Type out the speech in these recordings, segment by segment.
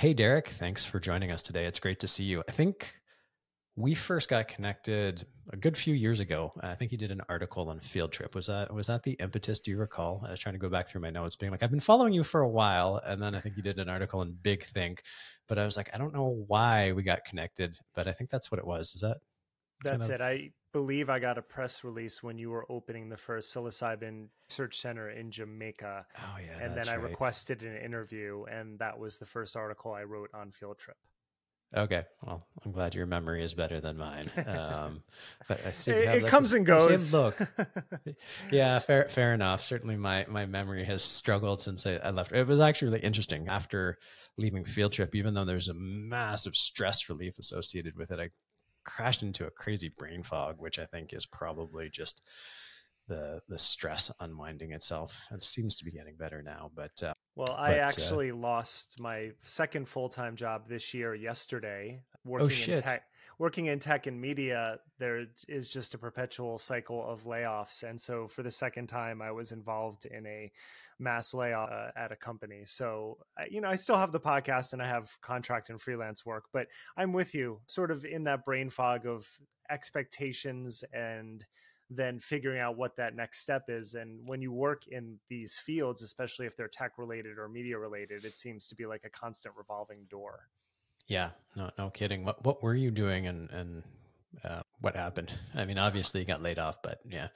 Hey, Derek, thanks for joining us today. It's great to see you. I think we first got connected a good few years ago. Uh, I think you did an article on Field Trip. Was that was that the impetus? Do you recall? I was trying to go back through my notes, being like, I've been following you for a while, and then I think you did an article in Big Think, but I was like, I don't know why we got connected, but I think that's what it was. Is that? That's kind of... it. I believe I got a press release when you were opening the first psilocybin research center in Jamaica. Oh yeah, and then I right. requested an interview, and that was the first article I wrote on Field Trip. Okay, well, I'm glad your memory is better than mine. Um, but it, it like comes and goes. Look, yeah, fair, fair enough. Certainly, my my memory has struggled since I, I, left. It was actually really interesting after leaving field trip. Even though there's a massive stress relief associated with it, I crashed into a crazy brain fog, which I think is probably just the the stress unwinding itself. It seems to be getting better now, but uh, well, I but, uh, actually uh, lost my second full time job this year yesterday. Oh, working oh, in tech, working in tech and media, there is just a perpetual cycle of layoffs, and so for the second time, I was involved in a mass layoff uh, at a company. So, you know, I still have the podcast and I have contract and freelance work, but I'm with you, sort of in that brain fog of expectations and then figuring out what that next step is. And when you work in these fields, especially if they're tech related or media related, it seems to be like a constant revolving door. Yeah, no, no kidding. What what were you doing, and and uh, what happened? I mean, obviously you got laid off, but yeah.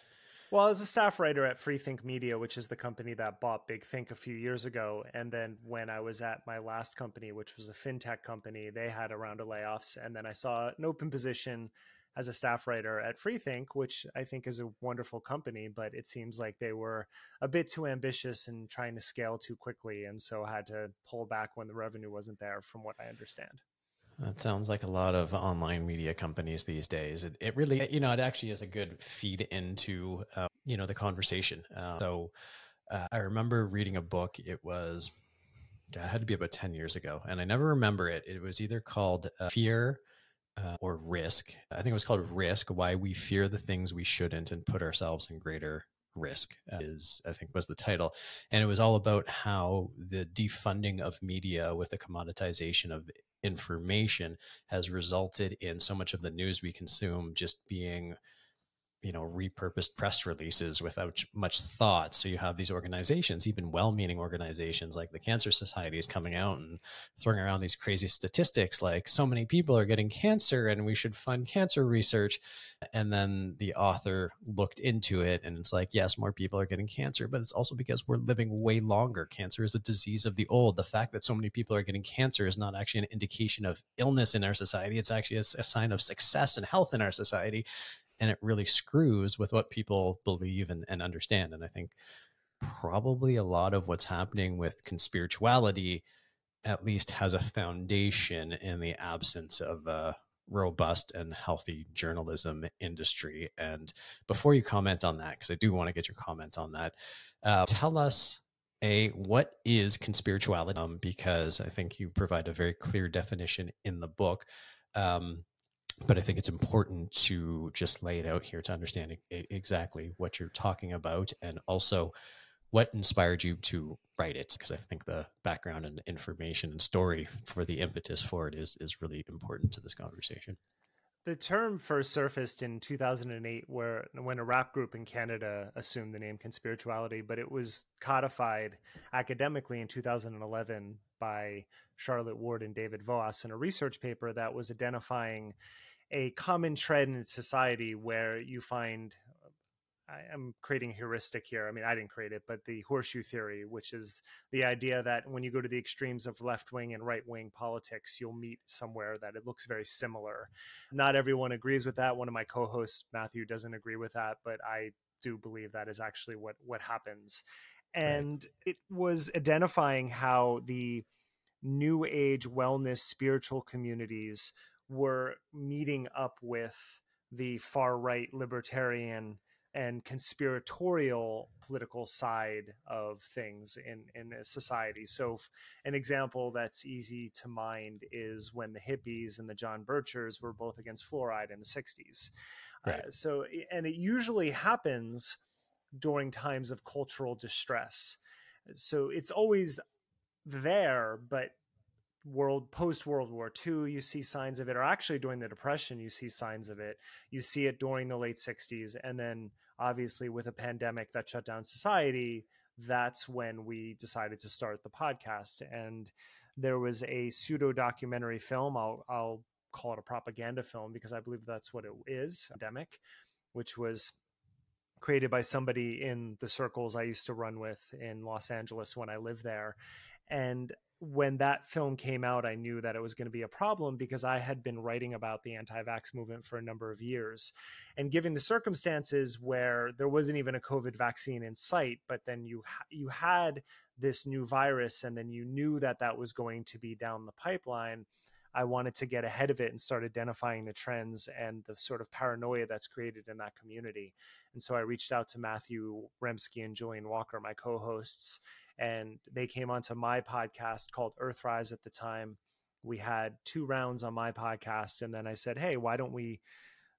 Well, I was a staff writer at Freethink Media, which is the company that bought Big Think a few years ago. And then when I was at my last company, which was a fintech company, they had a round of layoffs. And then I saw an open position as a staff writer at Freethink, which I think is a wonderful company, but it seems like they were a bit too ambitious and trying to scale too quickly, and so had to pull back when the revenue wasn't there, from what I understand. That sounds like a lot of online media companies these days. It, it really, you know, it actually is a good feed into, uh, you know, the conversation. Uh, so uh, I remember reading a book. It was, God, it had to be about 10 years ago. And I never remember it. It was either called uh, Fear uh, or risk. I think it was called risk. Why we fear the things we shouldn't and put ourselves in greater risk uh, is I think was the title, and it was all about how the defunding of media with the commoditization of information has resulted in so much of the news we consume just being you know repurposed press releases without much thought. So you have these organizations even well-meaning organizations like the cancer society is coming out and throwing around these crazy statistics like so many people are getting cancer and we should fund cancer research. And then the author looked into it and it's like yes more people are getting cancer but it's also because we're living way longer. Cancer is a disease of the old. The fact that so many people are getting cancer is not actually an indication of illness in our society. It's actually a, a sign of success and health in our society and it really screws with what people believe and, and understand. And I think probably a lot of what's happening with conspirituality at least has a foundation in the absence of a robust and healthy journalism industry. And before you comment on that, because I do want to get your comment on that, uh, tell us a what is conspirituality? Um, because I think you provide a very clear definition in the book. Um, but I think it's important to just lay it out here to understand exactly what you're talking about and also what inspired you to write it because I think the background and information and story for the impetus for it is is really important to this conversation. The term first surfaced in 2008 where when a rap group in Canada assumed the name conspirituality, but it was codified academically in 2011 by Charlotte Ward and David Voas in a research paper that was identifying a common trend in society where you find I am creating heuristic here. I mean, I didn't create it, but the horseshoe theory, which is the idea that when you go to the extremes of left wing and right wing politics, you'll meet somewhere that it looks very similar. Not everyone agrees with that. One of my co hosts, Matthew, doesn't agree with that, but I do believe that is actually what, what happens. And right. it was identifying how the new age wellness spiritual communities were meeting up with the far right libertarian and conspiratorial political side of things in in a society. So, an example that's easy to mind is when the hippies and the John Birchers were both against fluoride in the '60s. Right. Uh, so, and it usually happens during times of cultural distress. So it's always there, but world post world war ii you see signs of it or actually during the depression you see signs of it you see it during the late 60s and then obviously with a pandemic that shut down society that's when we decided to start the podcast and there was a pseudo documentary film i'll i'll call it a propaganda film because i believe that's what it is pandemic which was created by somebody in the circles i used to run with in los angeles when i lived there and when that film came out, I knew that it was going to be a problem because I had been writing about the anti vax movement for a number of years. And given the circumstances where there wasn't even a COVID vaccine in sight, but then you, you had this new virus and then you knew that that was going to be down the pipeline, I wanted to get ahead of it and start identifying the trends and the sort of paranoia that's created in that community. And so I reached out to Matthew Remski and Julian Walker, my co hosts and they came onto my podcast called Earthrise at the time. We had two rounds on my podcast, and then I said, "Hey, why don't we,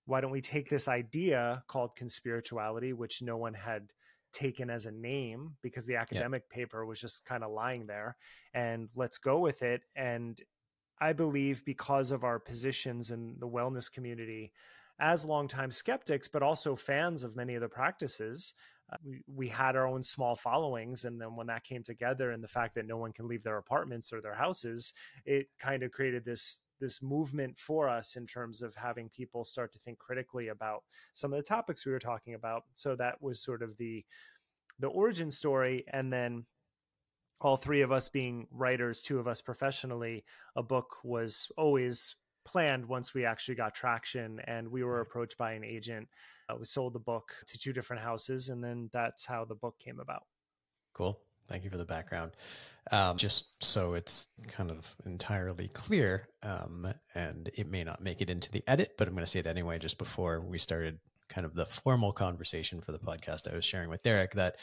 why don't we take this idea called conspirituality, which no one had taken as a name because the academic yeah. paper was just kind of lying there, and let's go with it." And I believe because of our positions in the wellness community, as longtime skeptics, but also fans of many of the practices, uh, we, we had our own small followings. And then when that came together and the fact that no one can leave their apartments or their houses it kind of created this this movement for us in terms of having people start to think critically about some of the topics we were talking about. So that was sort of the the origin story. And then all three of us being writers two of us professionally a book was always planned once we actually got traction and we were approached by an agent uh, we sold the book to two different houses, and then that's how the book came about. Cool. Thank you for the background. Um, just so it's kind of entirely clear, um, and it may not make it into the edit, but I'm going to say it anyway. Just before we started kind of the formal conversation for the podcast, I was sharing with Derek that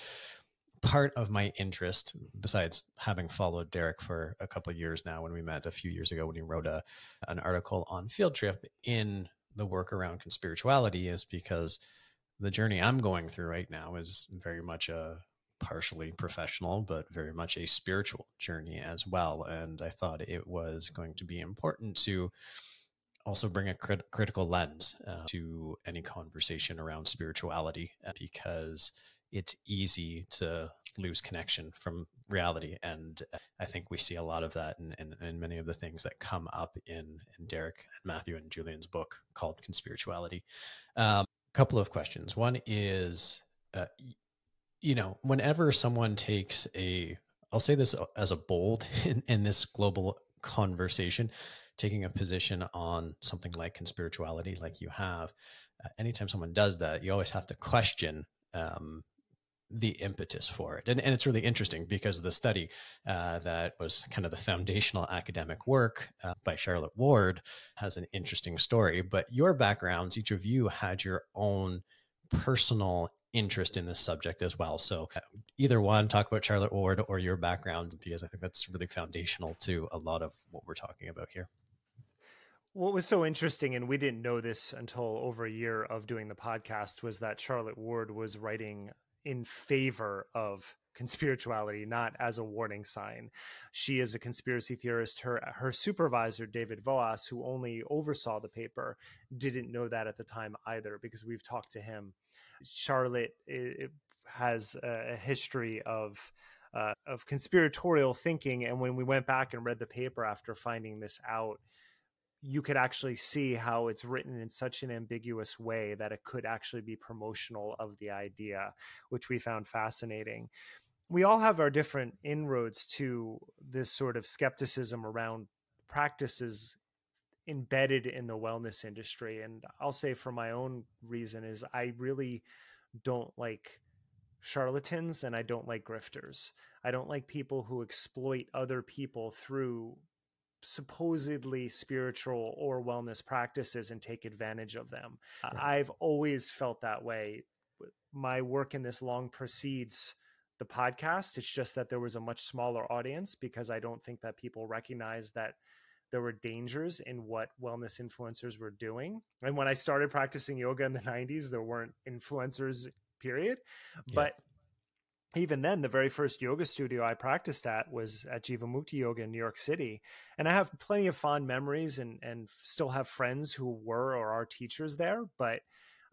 part of my interest, besides having followed Derek for a couple years now, when we met a few years ago when he wrote a an article on Field Trip in the work around conspirituality is because the journey I'm going through right now is very much a partially professional, but very much a spiritual journey as well. And I thought it was going to be important to also bring a crit- critical lens uh, to any conversation around spirituality uh, because it's easy to lose connection from reality. And I think we see a lot of that in, in, in many of the things that come up in, in Derek and Matthew and Julian's book called Conspirituality. A um, couple of questions. One is, uh, you know, whenever someone takes a, I'll say this as a bold in, in this global conversation, taking a position on something like conspirituality, like you have, uh, anytime someone does that, you always have to question um, the impetus for it. And, and it's really interesting because the study uh, that was kind of the foundational academic work uh, by Charlotte Ward has an interesting story. But your backgrounds, each of you had your own personal interest in this subject as well. So uh, either one, talk about Charlotte Ward or your background, because I think that's really foundational to a lot of what we're talking about here. What was so interesting, and we didn't know this until over a year of doing the podcast, was that Charlotte Ward was writing in favor of conspirituality, not as a warning sign. She is a conspiracy theorist. Her her supervisor, David Voas, who only oversaw the paper, didn't know that at the time either, because we've talked to him. Charlotte has a history of uh, of conspiratorial thinking, and when we went back and read the paper after finding this out, you could actually see how it's written in such an ambiguous way that it could actually be promotional of the idea, which we found fascinating. We all have our different inroads to this sort of skepticism around practices embedded in the wellness industry. And I'll say for my own reason is I really don't like charlatans and I don't like grifters. I don't like people who exploit other people through supposedly spiritual or wellness practices and take advantage of them. Right. I've always felt that way. My work in this long precedes the podcast. It's just that there was a much smaller audience because I don't think that people recognize that there were dangers in what wellness influencers were doing. And when I started practicing yoga in the 90s, there weren't influencers, period. Yeah. But even then, the very first yoga studio I practiced at was at Jivamukti Yoga in New York City. And I have plenty of fond memories and, and still have friends who were or are teachers there. But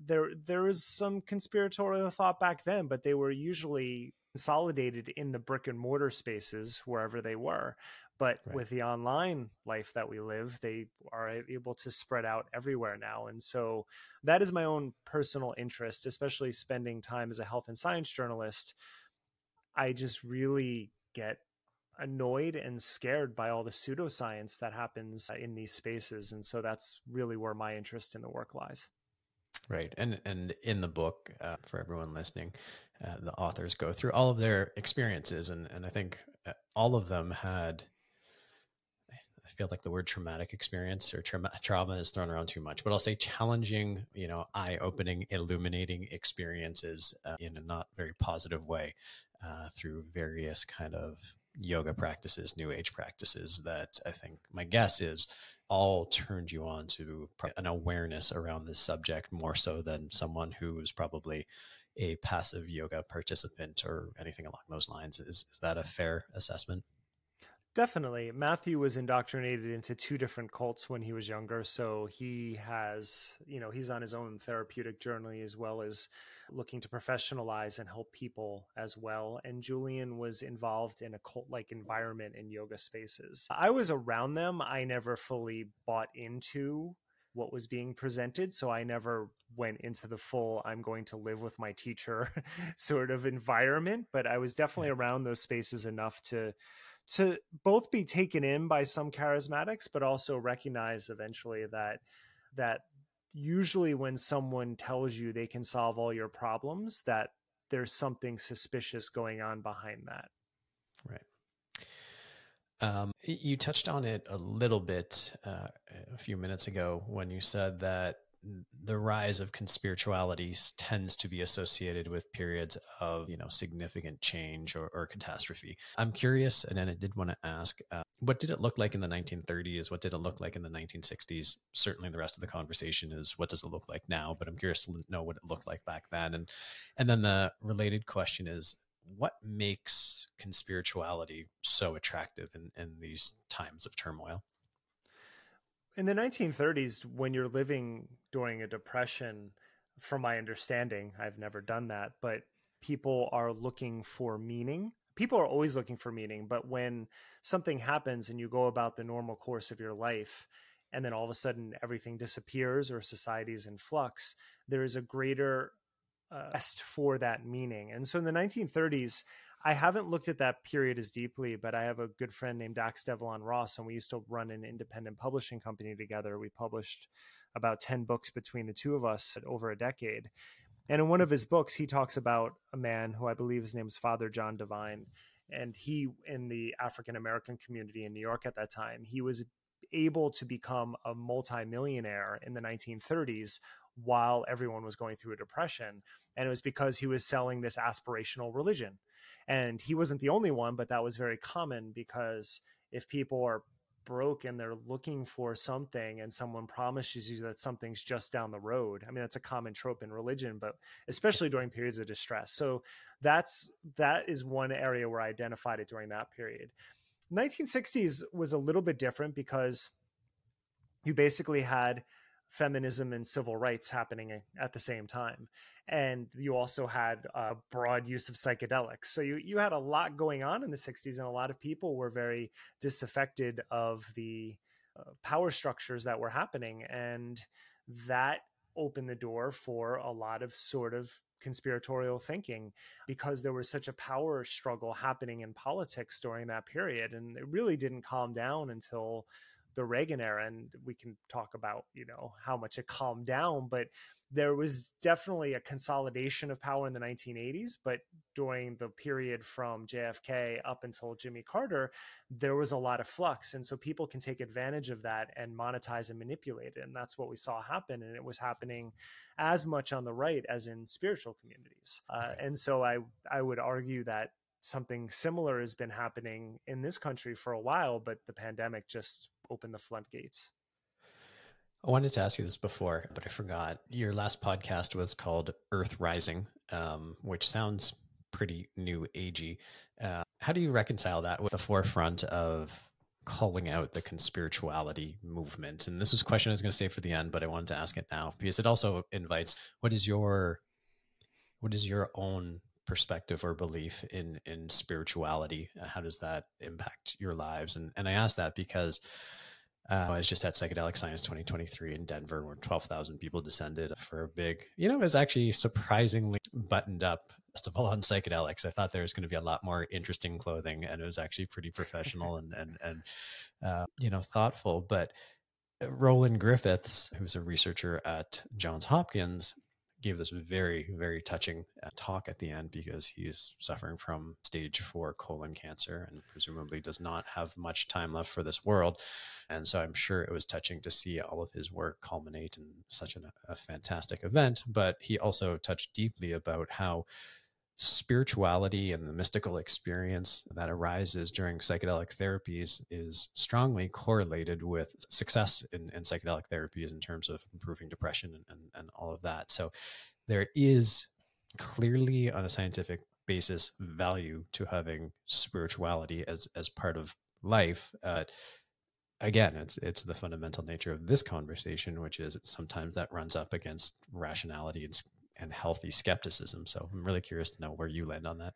there there was some conspiratorial thought back then, but they were usually consolidated in the brick and mortar spaces wherever they were. But right. with the online life that we live, they are able to spread out everywhere now. And so that is my own personal interest, especially spending time as a health and science journalist I just really get annoyed and scared by all the pseudoscience that happens in these spaces and so that's really where my interest in the work lies. Right and and in the book uh, for everyone listening uh, the authors go through all of their experiences and and i think uh, all of them had I feel like the word traumatic experience or trauma, trauma is thrown around too much, but I'll say challenging, you know, eye opening, illuminating experiences uh, in a not very positive way uh, through various kind of yoga practices, new age practices that I think my guess is all turned you on to an awareness around this subject more so than someone who is probably a passive yoga participant or anything along those lines. Is, is that a fair assessment? Definitely. Matthew was indoctrinated into two different cults when he was younger. So he has, you know, he's on his own therapeutic journey as well as looking to professionalize and help people as well. And Julian was involved in a cult like environment in yoga spaces. I was around them. I never fully bought into what was being presented. So I never went into the full, I'm going to live with my teacher sort of environment. But I was definitely around those spaces enough to to both be taken in by some charismatics but also recognize eventually that that usually when someone tells you they can solve all your problems that there's something suspicious going on behind that. Right. Um, you touched on it a little bit uh, a few minutes ago when you said that the rise of conspiritualities tends to be associated with periods of you know significant change or, or catastrophe. I'm curious and then i did want to ask uh, what did it look like in the 1930s what did it look like in the 1960s certainly the rest of the conversation is what does it look like now? But i'm curious to know what it looked like back then. And and then the related question is what makes conspirituality so attractive in, in these times of turmoil in the 1930s when you're living during a depression from my understanding i've never done that but people are looking for meaning. People are always looking for meaning but when something happens and you go about the normal course of your life and then all of a sudden everything disappears or society is in flux there is a greater uh, for that meaning. And so in the 1930s I haven't looked at that period as deeply, but I have a good friend named Dax Devlon Ross, and we used to run an independent publishing company together. We published about 10 books between the two of us over a decade. And in one of his books, he talks about a man who I believe his name is Father John Divine. And he, in the African American community in New York at that time, he was able to become a multimillionaire in the 1930s while everyone was going through a depression. And it was because he was selling this aspirational religion and he wasn't the only one but that was very common because if people are broke and they're looking for something and someone promises you that something's just down the road i mean that's a common trope in religion but especially during periods of distress. So that's that is one area where i identified it during that period. 1960s was a little bit different because you basically had feminism and civil rights happening at the same time. And you also had a broad use of psychedelics. So you, you had a lot going on in the 60s and a lot of people were very disaffected of the uh, power structures that were happening. And that opened the door for a lot of sort of conspiratorial thinking because there was such a power struggle happening in politics during that period. And it really didn't calm down until the Reagan era, and we can talk about you know how much it calmed down, but there was definitely a consolidation of power in the 1980s. But during the period from JFK up until Jimmy Carter, there was a lot of flux, and so people can take advantage of that and monetize and manipulate it, and that's what we saw happen, and it was happening as much on the right as in spiritual communities, uh, and so I I would argue that something similar has been happening in this country for a while, but the pandemic just opened the floodgates. I wanted to ask you this before, but I forgot. Your last podcast was called Earth Rising, um, which sounds pretty new agey. Uh, how do you reconcile that with the forefront of calling out the conspirituality movement? And this was a question I was going to say for the end, but I wanted to ask it now because it also invites what is your what is your own perspective or belief in in spirituality? How does that impact your lives? And and I ask that because uh, I was just at Psychedelic Science 2023 in Denver, where 12,000 people descended for a big, you know, it was actually surprisingly buttoned up festival on psychedelics. I thought there was going to be a lot more interesting clothing, and it was actually pretty professional and and and uh, you know thoughtful. But Roland Griffiths, who's a researcher at Johns Hopkins, gave this very very touching uh, talk at the end because he's suffering from stage 4 colon cancer and presumably does not have much time left for this world. And so i'm sure it was touching to see all of his work culminate in such an, a fantastic event. But he also touched deeply about how spirituality and the mystical experience that arises during psychedelic therapies is strongly correlated with success in, in psychedelic therapies in terms of improving depression and, and, and all of that. So there is clearly on a scientific basis value to having spirituality as as part of life. Uh, again, it's it's the fundamental nature of this conversation, which is sometimes that runs up against rationality and and healthy skepticism. So I'm really curious to know where you land on that.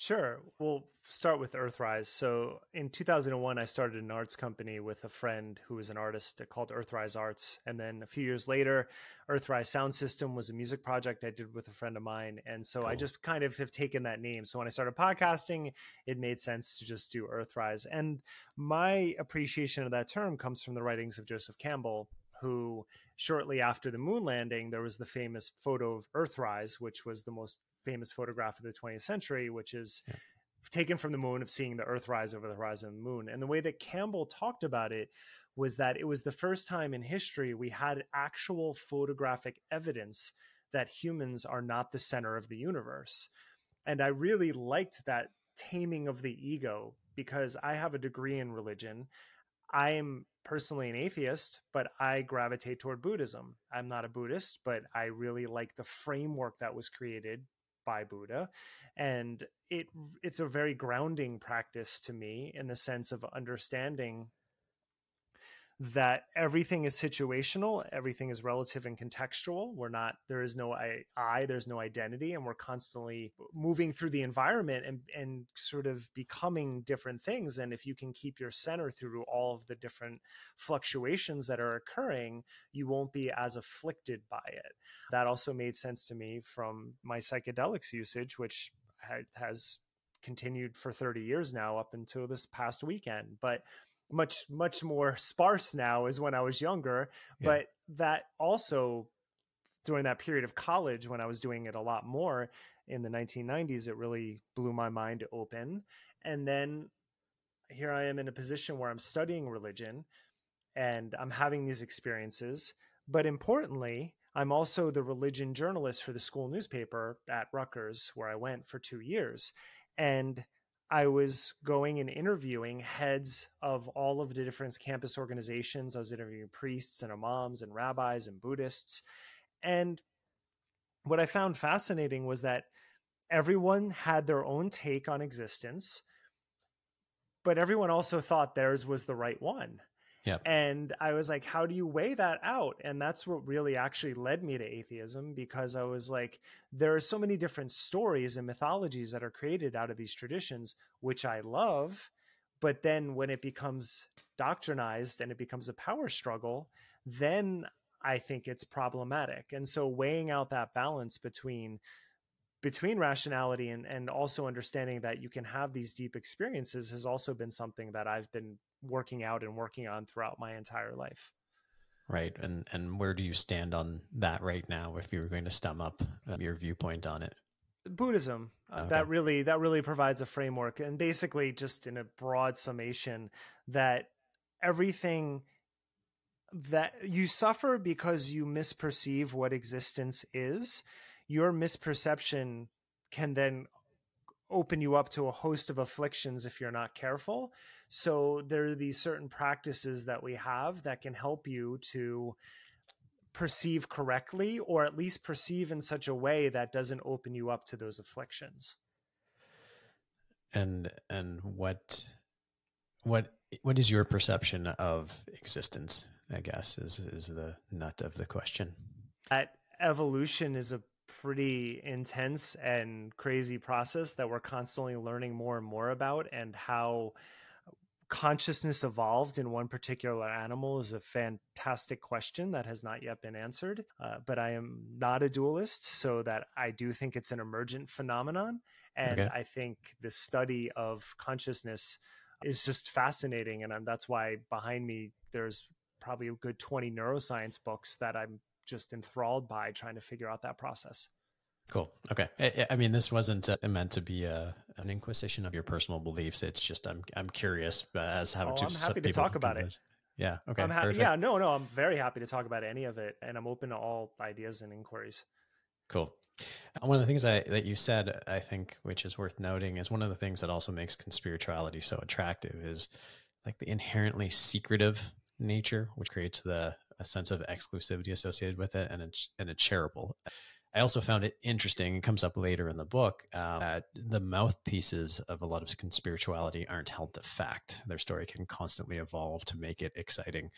Sure. We'll start with Earthrise. So in 2001, I started an arts company with a friend who was an artist called Earthrise Arts. And then a few years later, Earthrise Sound System was a music project I did with a friend of mine. And so cool. I just kind of have taken that name. So when I started podcasting, it made sense to just do Earthrise. And my appreciation of that term comes from the writings of Joseph Campbell, who shortly after the moon landing, there was the famous photo of Earthrise, which was the most famous photograph of the 20th century, which is yeah. taken from the moon of seeing the Earth rise over the horizon of the moon. And the way that Campbell talked about it was that it was the first time in history we had actual photographic evidence that humans are not the center of the universe. And I really liked that taming of the ego because I have a degree in religion. I am personally an atheist, but I gravitate toward Buddhism. I'm not a Buddhist, but I really like the framework that was created by Buddha. And it it's a very grounding practice to me in the sense of understanding that everything is situational everything is relative and contextual. We're not there is no I, I there's no identity and we're constantly moving through the environment and and sort of becoming different things. And if you can keep your center through all of the different fluctuations that are occurring you won't be as afflicted by it. That also made sense to me from my psychedelics usage which has continued for 30 years now up until this past weekend. But much much more sparse now as when I was younger. Yeah. But that also during that period of college when I was doing it a lot more in the 1990s, it really blew my mind open. And then here I am in a position where I'm studying religion and I'm having these experiences. But importantly, I'm also the religion journalist for the school newspaper at Rutgers, where I went for two years. And I was going and interviewing heads of all of the different campus organizations. I was interviewing priests and imams and rabbis and Buddhists. And what I found fascinating was that everyone had their own take on existence, but everyone also thought theirs was the right one. Yep. And I was like, how do you weigh that out? And that's what really actually led me to atheism because I was like, there are so many different stories and mythologies that are created out of these traditions, which I love. But then when it becomes doctrinized and it becomes a power struggle, then I think it's problematic. And so weighing out that balance between between rationality and, and also understanding that you can have these deep experiences has also been something that I've been working out and working on throughout my entire life. Right. And and where do you stand on that right now if you were going to sum up um, your viewpoint on it? Buddhism. Uh, okay. That really that really provides a framework and basically just in a broad summation that everything that you suffer because you misperceive what existence is, your misperception can then open you up to a host of afflictions if you're not careful. So there are these certain practices that we have that can help you to perceive correctly or at least perceive in such a way that doesn't open you up to those afflictions. And and what what what is your perception of existence i guess is is the nut of the question. That evolution is a pretty intense and crazy process that we're constantly learning more and more about and how consciousness evolved in one particular animal is a fantastic question that has not yet been answered. Uh, but I am not a dualist, so that I do think it's an emergent phenomenon. And okay. I think the study of consciousness is just fascinating. And I'm, that's why behind me, there's probably a good 20 neuroscience books that I'm just enthralled by trying to figure out that process. Cool. Okay. I, I mean, this wasn't uh, meant to be a, uh, an inquisition of your personal beliefs. It's just I'm I'm curious uh, as how oh, to. I'm happy to talk about it. Yeah. Okay. I'm happy. Yeah. No. No. I'm very happy to talk about any of it, and I'm open to all ideas and inquiries. Cool. One of the things I, that you said, I think, which is worth noting, is one of the things that also makes conspirituality so attractive is like the inherently secretive nature, which creates the a sense of exclusivity associated with it, and it's and it's shareable. I also found it interesting. It comes up later in the book uh, that the mouthpieces of a lot of conspirituality aren't held to fact. Their story can constantly evolve to make it exciting.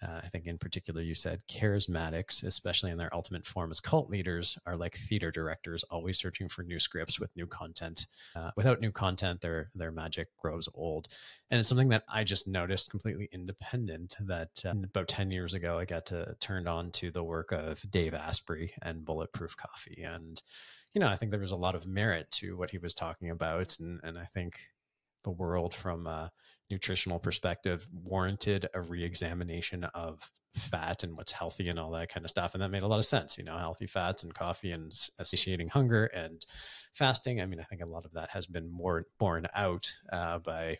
Uh, I think, in particular, you said charismatics, especially in their ultimate form as cult leaders, are like theater directors, always searching for new scripts with new content. Uh, without new content, their their magic grows old, and it's something that I just noticed completely independent. That uh, about ten years ago, I got to turned on to the work of Dave Asprey and Bulletproof Coffee, and you know, I think there was a lot of merit to what he was talking about, and and I think the world from a nutritional perspective warranted a re-examination of fat and what's healthy and all that kind of stuff and that made a lot of sense you know healthy fats and coffee and satiating hunger and fasting. I mean i think a lot of that has been more borne out uh, by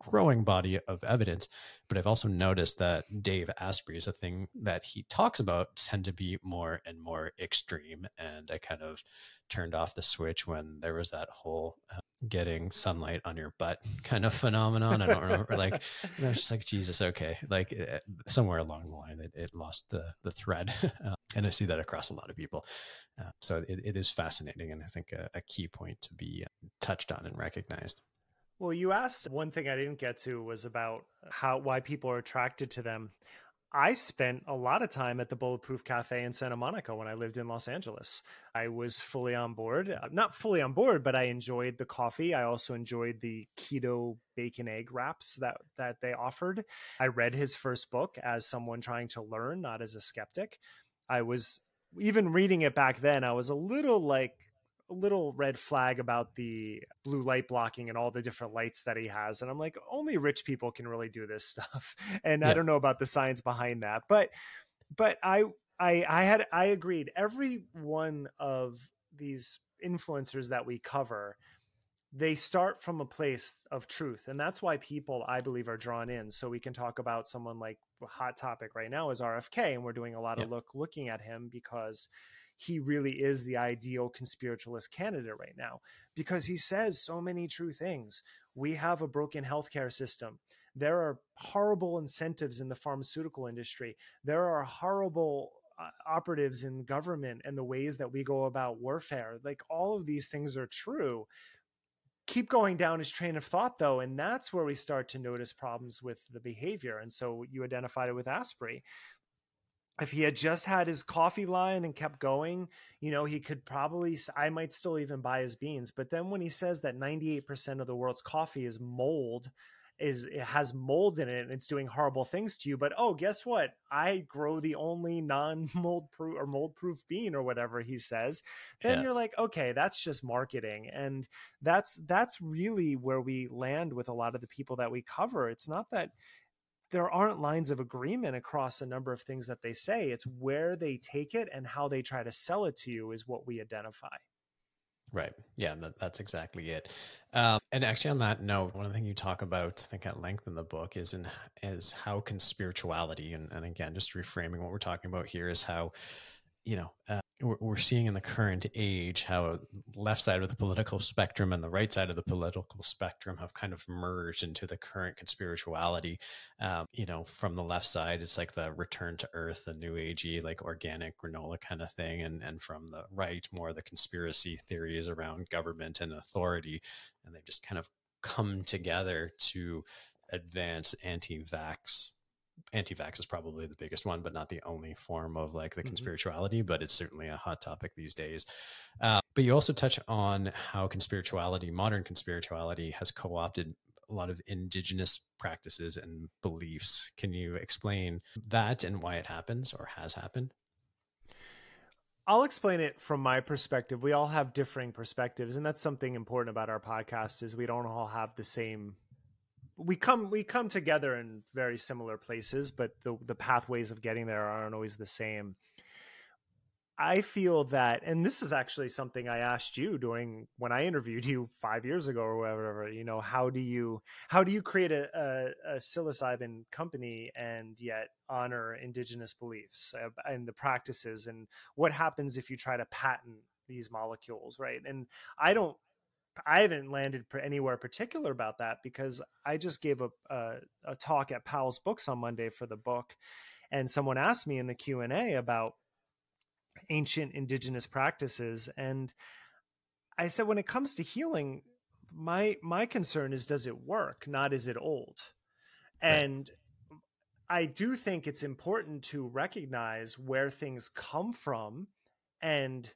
growing body of evidence but i've also noticed that dave asprey is a thing that he talks about tend to be more and more extreme and i kind of turned off the switch when there was that whole uh, getting sunlight on your butt kind of phenomenon. I don't remember. like, I was just like, Jesus, okay. Like it, eh, somewhere along the line, it, it lost the the thread, uh, and I see that across a lot of people. Uh, so it, it is fascinating, and I think a, a key point to be uh, touched on and recognized. Well, you asked one thing I didn't get to was about how why people are attracted to them. I spent a lot of time at the Bulletproof Cafe in Santa Monica when I lived in Los Angeles. I was fully on board, uh, not fully on board, but I enjoyed the coffee. I also enjoyed the keto bacon egg wraps that that they offered. I read his first book as someone trying to learn, not as a skeptic. I was even reading it back then, I was a little like little red flag about the blue light blocking and all the different lights that he has and i'm like only rich people can really do this stuff and yeah. i don't know about the science behind that but but i i i had i agreed every one of these influencers that we cover they start from a place of truth and that's why people i believe are drawn in so we can talk about someone like hot topic right now is rfk and we're doing a lot yeah. of look looking at him because he really is the ideal conspiritualist candidate right now because he says so many true things. We have a broken healthcare system. There are horrible incentives in the pharmaceutical industry. There are horrible uh, operatives in government and the ways that we go about warfare. Like all of these things are true. Keep going down his train of thought, though, and that's where we start to notice problems with the behavior. And so you identified it with Asprey if he had just had his coffee line and kept going, you know, he could probably, I might still even buy his beans. But then when he says that 98% of the world's coffee is mold, is it has mold in it and it's doing horrible things to you. But oh, guess what? I grow the only non mold proof or mold proof bean or whatever he says. Then yeah. you're like, okay, that's just marketing. And that's, that's really where we land with a lot of the people that we cover. It's not that there aren't lines of agreement across a number of things that they say. It's where they take it and how they try to sell it to you is what we identify. Right. Yeah, that, that's exactly it. Um, and actually, on that note, one of the things you talk about, I think, at length in the book is in is how conspirituality, and, and again, just reframing what we're talking about here is how, you know, uh, we're seeing in the current age how left side of the political spectrum and the right side of the political spectrum have kind of merged into the current conspirituality. Um, you know, from the left side, it's like the return to earth, the new agey, like organic granola kind of thing, and and from the right, more the conspiracy theories around government and authority, and they've just kind of come together to advance anti-vax anti-vax is probably the biggest one, but not the only form of like the mm-hmm. conspirituality, but it's certainly a hot topic these days. Uh, but you also touch on how conspirituality, modern conspirituality, has co-opted a lot of indigenous practices and beliefs. Can you explain that and why it happens or has happened? I'll explain it from my perspective. We all have differing perspectives, and that's something important about our podcast is we don't all have the same we come we come together in very similar places, but the the pathways of getting there aren't always the same. I feel that, and this is actually something I asked you during when I interviewed you five years ago or whatever. You know, how do you how do you create a, a, a psilocybin company and yet honor indigenous beliefs uh, and the practices, and what happens if you try to patent these molecules, right? And I don't I haven't landed anywhere particular about that because I just gave a, a, uh, a talk at Powell's Books on Monday for the book, and someone asked me in the Q and A about ancient indigenous practices, and I said when it comes to healing, my my concern is does it work, not is it old, right. and I do think it's important to recognize where things come from and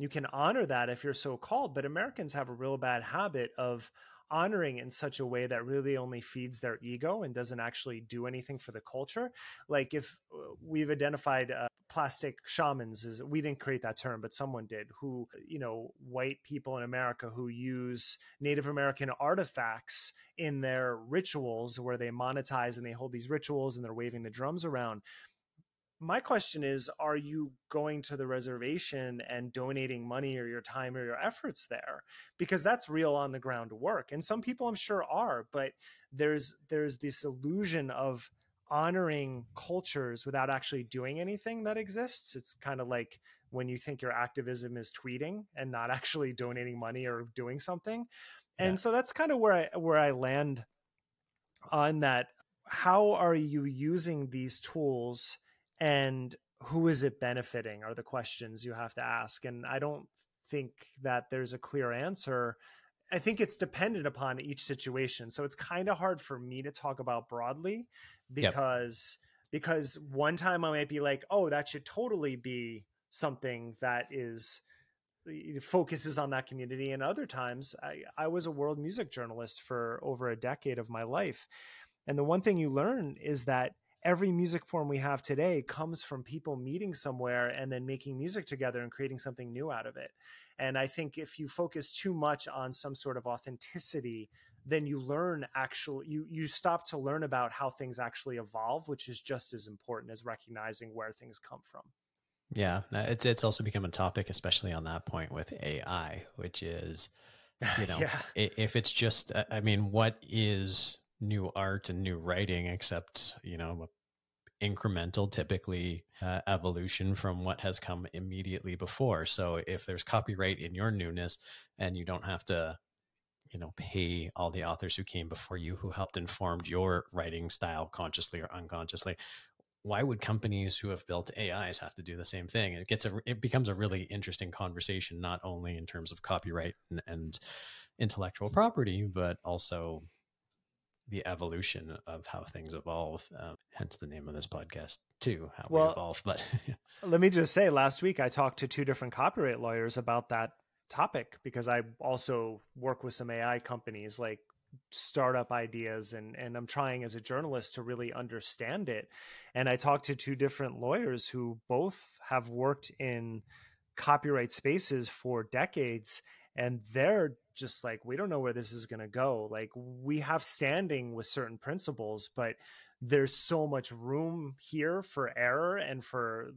you can honor that if you're so called but americans have a real bad habit of honoring in such a way that really only feeds their ego and doesn't actually do anything for the culture. Like if uh, we've identified uh, plastic shamans is we didn't create that term but someone did who you know white people in america who use native american artifacts in their rituals where they monetize and they hold these rituals and they're waving the drums around my question is are you going to the reservation and donating money or your time or your efforts there? Because that's real on the ground work and some people i'm sure are but there's there's this illusion of honoring cultures without actually doing anything that exists. It's kind of like when you think your activism is tweeting and not actually donating money or doing something. Yeah. and so that's kind of where i where i land on that. How are you using these tools and who is it benefiting are the questions you have to ask and i don't think that there's a clear answer i think it's dependent upon each situation so it's kind of hard for me to talk about broadly because yep. because one time i might be like oh that should totally be something that is focuses on that community and other times I, I was a world music journalist for over a decade of my life and the one thing you learn is that every music form we have today comes from people meeting somewhere and then making music together and creating something new out of it. And I think if you focus too much on some sort of authenticity, then you learn actually you you stop to learn about how things actually evolve, which is just as important as recognizing where things come from. Yeah, it's it's also become a topic, especially on that point with AI, which is, you know, yeah. if it's just, I mean, what is new art and new writing except you know incremental typically uh, evolution from what has come immediately before. So if there's copyright in your newness and you don't have to you know pay all the authors who came before you who helped informed your writing style consciously or unconsciously why would companies who have built ais have to do the same thing? It gets a it becomes a really interesting conversation not only in terms of copyright and, and intellectual property but also the evolution of how things evolve. Um, hence the name of this podcast too, how well, we evolve. But let me just say, last week I talked to two different copyright lawyers about that topic because I also work with some AI companies like startup ideas and and I'm trying as a journalist to really understand it. And I talked to two different lawyers who both have worked in copyright spaces for decades and they're just like we don't know where this is going to go. Like we have standing with certain principles but there's so much room here for error and for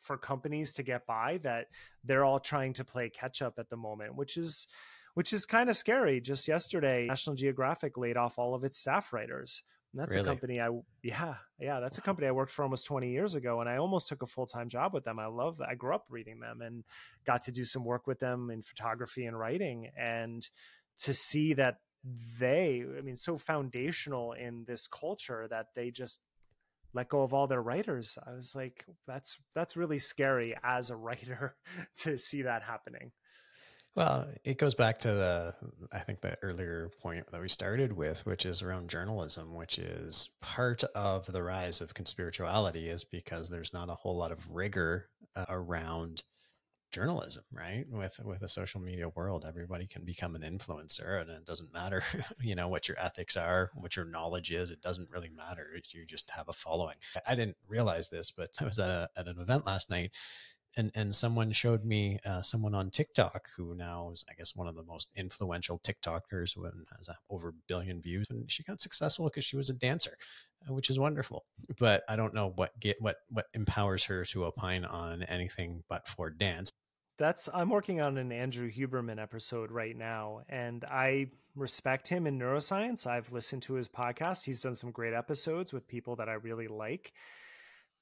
for companies to get by that they're all trying to play catch up at the moment which is which is kind of scary. Just yesterday national geographic laid off all of its staff writers And that's Really? a company I yeah, yeah, that's a company I worked for almost 20 years ago and I almost took a full-time job with them. I love that. I grew up reading them and got to do some work with them in photography and writing and to see that they I mean so foundational in this culture that they just let go of all their writers. I was like that's that's really scary as a writer to see that happening. Well, it goes back to the, I think the earlier point that we started with, which is around journalism, which is part of the rise of conspirituality is because there's not a whole lot of rigor uh, around journalism, right? With with a social media world, everybody can become an influencer, and it doesn't matter, you know, what your ethics are, what your knowledge is. It doesn't really matter. You just have a following. I didn't realize this, but I was at, a, at an event last night, and and someone showed me uh, someone on TikTok who now is I guess one of the most influential TikTokers who has uh, over a billion views and she got successful because she was a dancer, uh, which is wonderful. But I don't know what get what what empowers her to opine on anything but for dance. That's I'm working on an Andrew Huberman episode right now, and I respect him in neuroscience. I've listened to his podcast. He's done some great episodes with people that I really like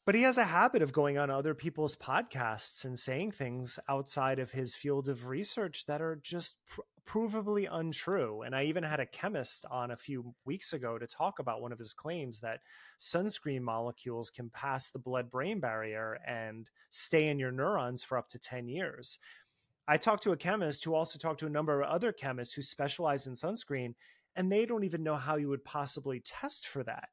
but he has a habit of going on other people's podcasts and saying things outside of his field of research that are just pr- provably untrue. And I even had a chemist on a few weeks ago to talk about one of his claims that sunscreen molecules can pass the blood brain barrier and stay in your neurons for up to 10 years. I talked to a chemist who also talked to a number of other chemists who specialize in sunscreen, and they don't even know how you would possibly test for that.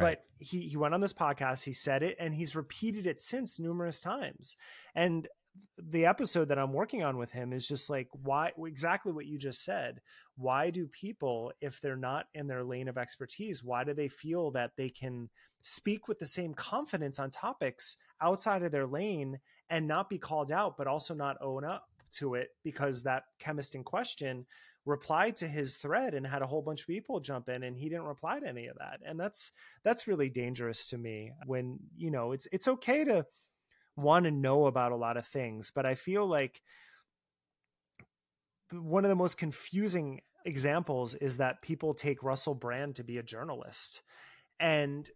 But he he went on this podcast, he said it, and he's repeated it since numerous times. And the episode that I'm working on with him is just like why exactly what you just said. Why do people, if they're not in their lane of expertise, why do they feel that they can speak with the same confidence on topics outside of their lane and not be called out, but also not own up to it because that chemist in question replied to his thread and had a whole bunch of people jump in and he didn't reply to any of that and that's that's really dangerous to me when you know it's it's okay to want to know about a lot of things but i feel like one of the most confusing examples is that people take Russell Brand to be a journalist and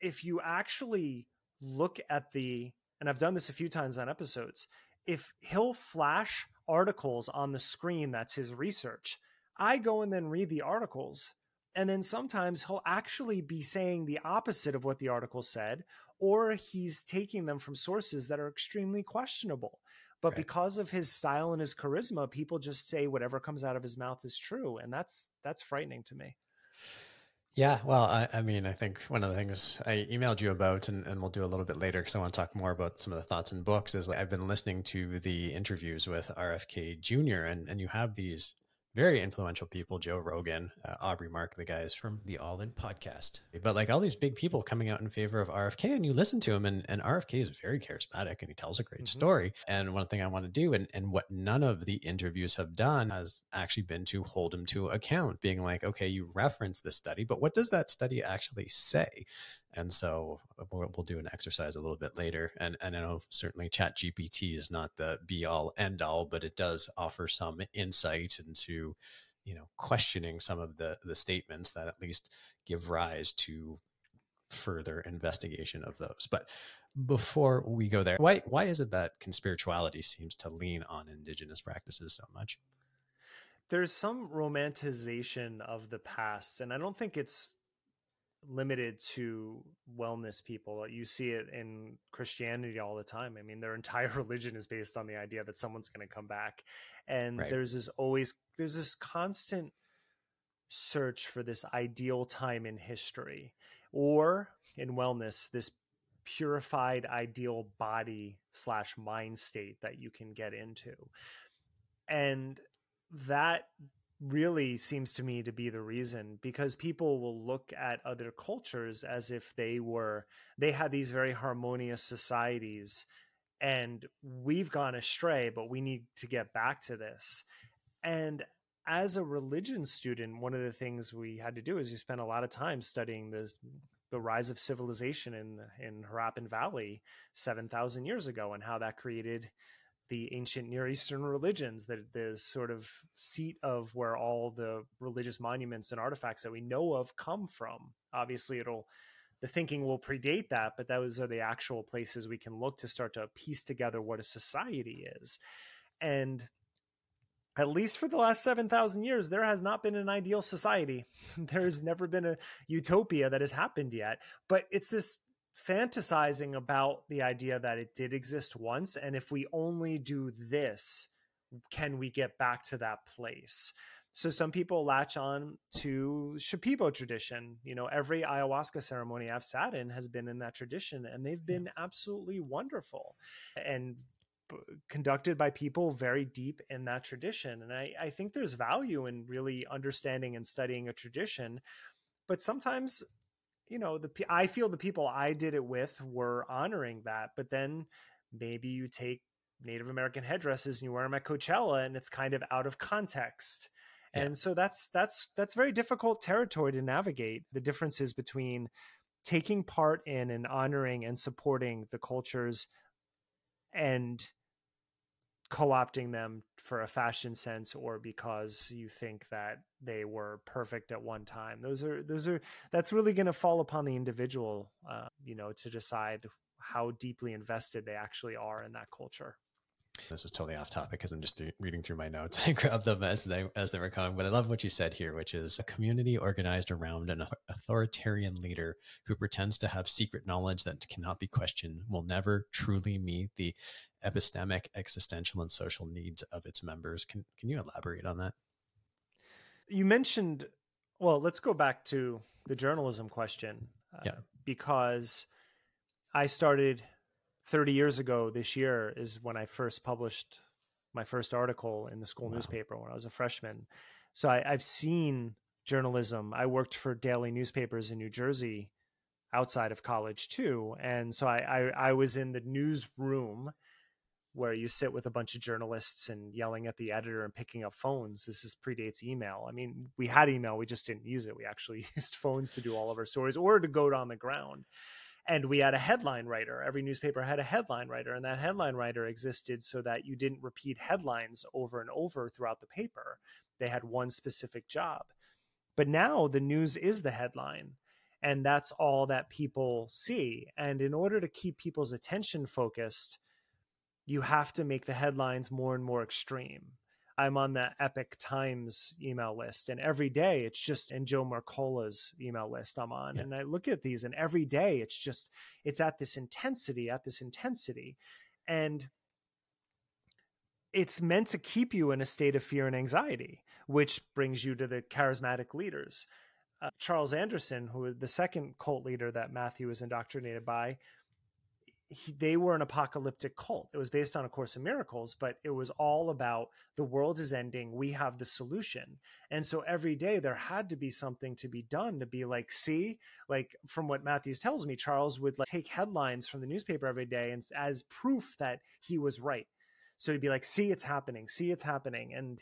if you actually look at the and I've done this a few times on episodes if he'll flash articles on the screen that's his research. I go and then read the articles. And then sometimes he'll actually be saying the opposite of what the article said, or he's taking them from sources that are extremely questionable. But right. because of his style and his charisma, people just say whatever comes out of his mouth is true. And that's that's frightening to me. Yeah, well, I, I, mean, I think one of the things I emailed you about, and, and we'll do a little bit later because I want to talk more about some of the thoughts and books, is like I've been listening to the interviews with RFK Jr. and and you have these very influential people, Joe Rogan, uh, Aubrey Marcus, the guys from the All In podcast. But like all these big people coming out in favor of RFK, and you listen to him, and, and RFK is very charismatic and he tells a great mm-hmm. story. And one thing I want to do, and, and what none of the interviews have done, has actually been to hold him to account, being like, okay, you reference this study, but what does that study actually say? And so uh, we'll, do an exercise a little bit later. And, and I know certainly Chat GPT is not the be all end all, but it does offer some insight into, you know, questioning some of the, the statements that at least give rise to further investigation of those. But before we go there, why, why is it that conspirituality seems to lean on indigenous practices so much? There's some romanticization of the past, and I don't think it's limited to wellness people. You see it in Christianity all the time. I mean, their entire religion is based on the idea that someone's going to come back. And right. there's this always there's this constant search for this ideal time in history or in wellness this purified ideal body slash mind state that you can get into and that really seems to me to be the reason because people will look at other cultures as if they were they had these very harmonious societies and we've gone astray but we need to get back to this. And as a religion student one of the things we had to do is we spent a lot of time studying this the rise of civilization in in Harappan Valley 7000 years ago and how that created the ancient Near Eastern religions, the, the sort of seat of where all the religious monuments and artifacts that we know of come from. Obviously, it'll the thinking will predate that, but those are the actual places we can look to start to piece together what a society is. And at least for the last 7,000 years, there has not been an ideal society. there has never been a utopia that has happened yet. But it's this fantasizing about the idea that it did exist once. And if we only do this, can we get back to that place? So some people latch on to Shipibo tradition. You know, every ayahuasca ceremony I've sat in has been in that tradition, and they've been absolutely wonderful and conducted by people very deep in that tradition. And I, I think there's value in really understanding and studying a tradition, but sometimes you know the i feel the people i did it with were honoring that but then maybe you take native american headdresses and you wear them at coachella and it's kind of out of context yeah. and so that's that's that's very difficult territory to navigate the differences between taking part in and honoring and supporting the cultures and co-opting them for a fashion sense or because you think that they were perfect at one time. Those are those are that's really going to fall upon the individual uh, you know to decide how deeply invested they actually are in that culture this is totally off topic because I'm just th- reading through my notes. I grabbed them as they as they were coming, but I love what you said here, which is a community organized around an authoritarian leader who pretends to have secret knowledge that cannot be questioned will never truly meet the epistemic, existential, and social needs of its members. Can can you elaborate on that? You mentioned, well, let's go back to the journalism question, uh, yeah. because I started 30 years ago this year is when I first published my first article in the school wow. newspaper when I was a freshman. So I, I've seen journalism. I worked for daily newspapers in New Jersey outside of college too. And so I, I, I, was in the newsroom where you sit with a bunch of journalists and yelling at the editor and picking up phones. This is predates email. I mean, we had email, we just didn't use it. We actually used phones to do all of our stories or to go on the ground and we had a headline writer every newspaper had a headline writer and that headline writer existed so that you didn't repeat headlines over and over throughout the paper. They had one specific job. But now the news is the headline and that's all that people see. And in order to keep people's attention focused you have to make the headlines more and more extreme I'm on the Epoch Times email list, and every day it's just and Joe Mercola's email list I'm on, yeah. and I look at these, and every day it's just it's at this intensity, at this intensity, and it's meant to keep you in a state of fear and anxiety, which brings you to the charismatic leaders. Uh, Charles Anderson, who was the second cult leader that Matthew was indoctrinated by, he, they were an apocalyptic cult. It was based on A Course in Miracles, but it was all about the world is ending. We have the solution. And so every day there had to be something to be done to be like, see, like from what Matthews tells me, Charles would like take headlines from the newspaper every day and as proof that he was right. So he'd be like, see, it's happening. See, it's happening. And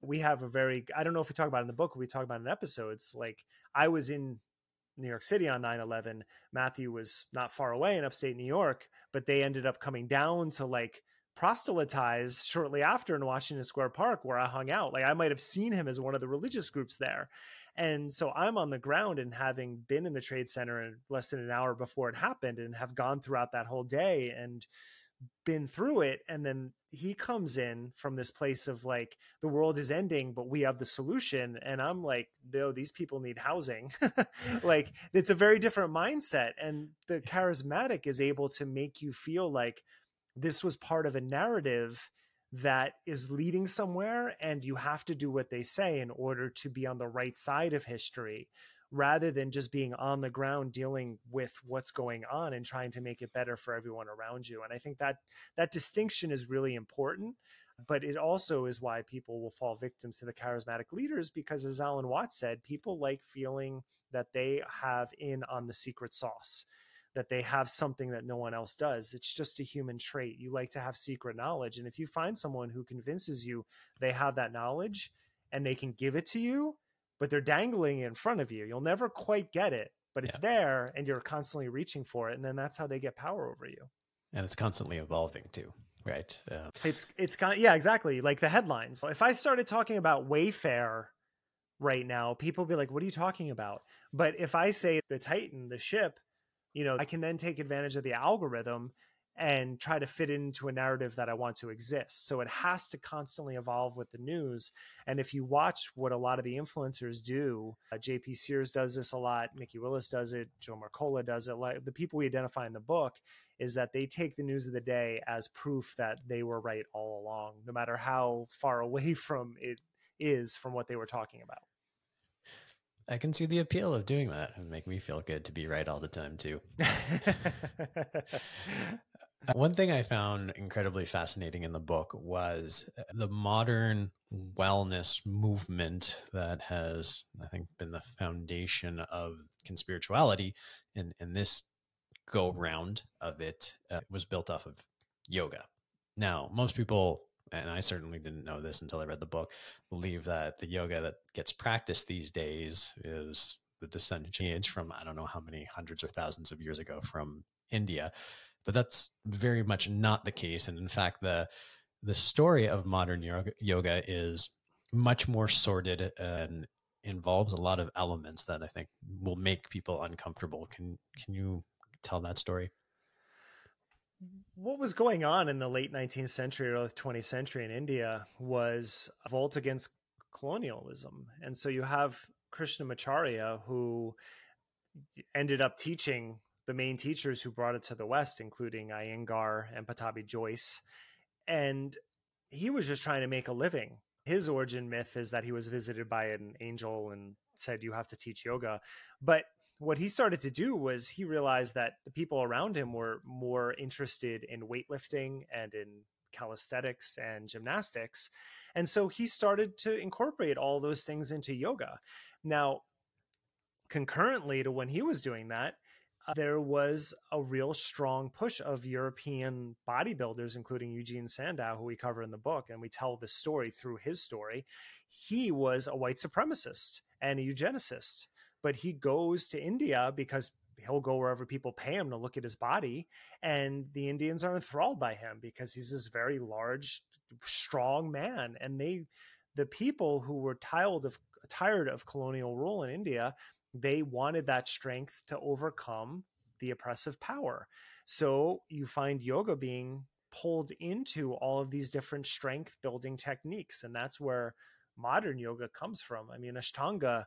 we have a very, I don't know if we talk about in the book, we talk about in episodes. Like I was in New York City on 9 11. Matthew was not far away in upstate New York, but they ended up coming down to like proselytize shortly after in Washington Square Park where I hung out. Like I might have seen him as one of the religious groups there. And so I'm on the ground and having been in the trade center in less than an hour before it happened and have gone throughout that whole day and been through it and then he comes in from this place of like the world is ending but we have the solution. And i'm like no these people need housing. Like it's a very different mindset. And the charismatic is able to make you feel like this was part of a narrative that is leading somewhere and you have to do what they say in order to be on the right side of history rather than just being on the ground dealing with what's going on and trying to make it better for everyone around you. And i think that that distinction is really important but it also is why people will fall victims to the charismatic leaders because as alan watts said people like feeling that they have in on the secret sauce that they have something that no one else does. It's just a human trait. You like to have secret knowledge. And if you find someone who convinces you they have that knowledge and they can give it to you but they're dangling in front of you. You'll never quite get it, but it's yeah. there and you're constantly reaching for it. And then that's how they get power over you. And it's constantly evolving too, Right. Yeah. It's it's kind of, yeah, exactly. Like the headlines. If I started talking about Wayfair right now, people be like, "What are you talking about?" But if I say the Titan, the ship, you know, I can then take advantage of the algorithm and try to fit into a narrative that I want to exist. So it has to constantly evolve with the news. And if you watch what a lot of the influencers do, uh, JP Sears does this a lot, Mikki Willis does it, Joe Mercola does it. Like the people we identify in the book is that they take the news of the day as proof that they were right all along, no matter how far away from it is from what they were talking about. I can see the appeal of doing that and make me feel good to be right all the time too. One thing I found incredibly fascinating in the book was the modern wellness movement that has, I think, been the foundation of conspirituality. And, and this go round of it uh, was built off of yoga. Now, most people and I certainly didn't know this until I read the book, believe that the yoga that gets practiced these days is the descendant from I don't know how many hundreds or thousands of years ago from India. But that's very much not the case. And in fact, the the story of modern yoga is much more sordid and involves a lot of elements that I think will make people uncomfortable. Can can you tell that story? what was going on in the late 19th century, early 20th century in India was a volt against colonialism. And so you have Krishnamacharya, who ended up teaching the main teachers who brought it to the West, including Iyengar and Pattabhi Jois. And he was just trying to make a living. His origin myth is that he was visited by an angel and said, You have to teach yoga. But what he started to do was he realized that the people around him were more interested in weightlifting and in calisthenics and gymnastics. And so he started to incorporate all those things into yoga. Now, concurrently to when he was doing that, Uh, there was a real strong push of European bodybuilders, including Eugene Sandow, who we cover in the book, and we tell the story through his story. He was a white supremacist and a eugenicist but he goes to India because he'll go wherever people pay him to look at his body and the indians are enthralled by him because he's this very large strong man and they the people who were tired of tired of colonial rule in india they wanted that strength to overcome the oppressive power so you find yoga being pulled into all of these different strength building techniques and that's where modern yoga comes from i mean ashtanga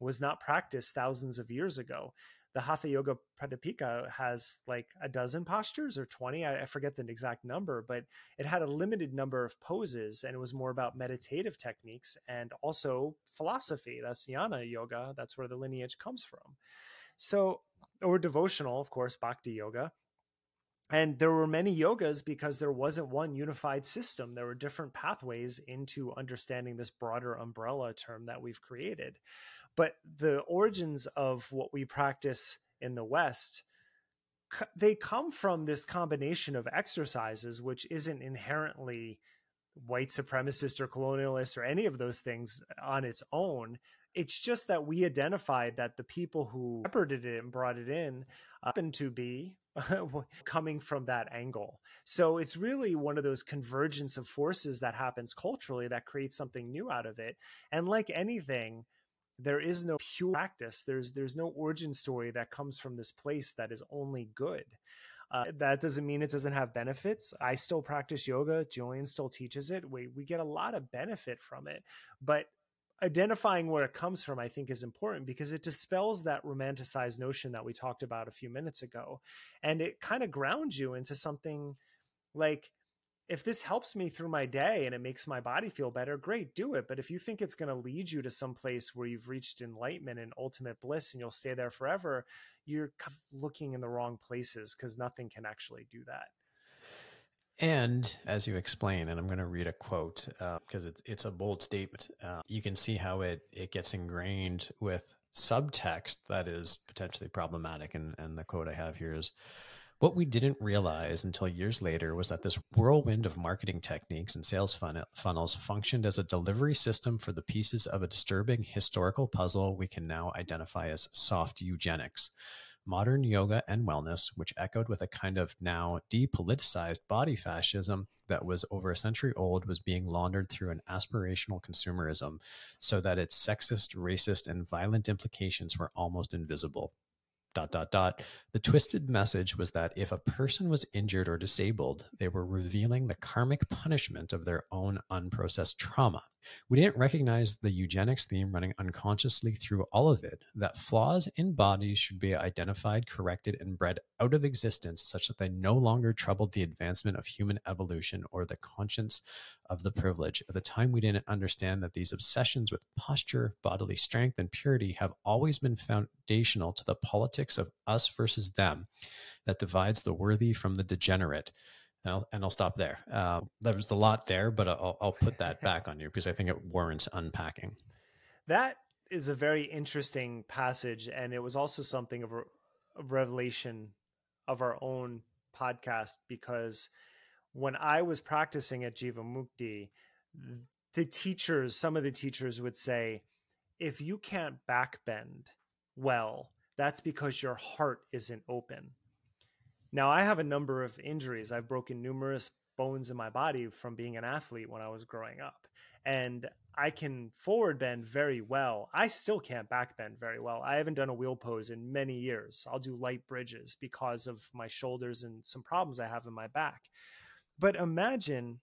was not practiced thousands of years ago. The Hatha Yoga Pradipika has like a dozen postures or 20, I, I forget the exact number, but it had a limited number of poses and it was more about meditative techniques and also philosophy. That's Jnana Yoga. That's where the lineage comes from. So, or devotional, of course, Bhakti Yoga and there were many yogas because there wasn't one unified system there were different pathways into understanding this broader umbrella term that we've created but the origins of what we practice in the west they come from this combination of exercises which isn't inherently white supremacist or colonialist or any of those things on its own it's just that we identified that the people who shepherded it and brought it in uh, happened to be coming from that angle. So it's really one of those convergence of forces that happens culturally that creates something new out of it. And like anything, there is no pure practice. There's there's no origin story that comes from this place that is only good. Uh, that doesn't mean it doesn't have benefits. I still practice yoga. Julian still teaches it. We we get a lot of benefit from it, but identifying where it comes from i think is important because it dispels that romanticized notion that we talked about a few minutes ago and it kind of grounds you into something like if this helps me through my day and it makes my body feel better great do it but if you think it's going to lead you to some place where you've reached enlightenment and ultimate bliss and you'll stay there forever you're looking in the wrong places because nothing can actually do that and as you explain, and I'm going to read a quote because uh, it's it's a bold statement. Uh, you can see how it it gets ingrained with subtext that is potentially problematic. And and the quote I have here is. What we didn't realize until years later was that this whirlwind of marketing techniques and sales fun- funnels functioned as a delivery system for the pieces of a disturbing historical puzzle we can now identify as soft eugenics. Modern yoga and wellness, which echoed with a kind of now depoliticized body fascism that was over a century old, was being laundered through an aspirational consumerism so that its sexist, racist, and violent implications were almost invisible dot dot dot. The twisted message was that if a person was injured or disabled they were revealing the karmic punishment of their own unprocessed trauma we didn't recognize the eugenics theme running unconsciously through all of it that flaws in bodies should be identified, corrected, and bred out of existence such that they no longer troubled the advancement of human evolution or the conscience of the privilege. At the time, we didn't understand that these obsessions with posture, bodily strength, and purity have always been foundational to the politics of us versus them that divides the worthy from the degenerate and I'll, and I'll stop there. Uh, there was a lot there, but I'll, I'll put that back on you because I think it warrants unpacking. That is a very interesting passage, and it was also something of a, a revelation of our own podcast because when I was practicing at Jivamukti, the teachers, some of the teachers would say, if you can't backbend well, that's because your heart isn't open. Now, I have a number of injuries. I've broken numerous bones in my body from being an athlete when I was growing up. And I can forward bend very well. I still can't back bend very well. I haven't done a wheel pose in many years. I'll do light bridges because of my shoulders and some problems I have in my back. But imagine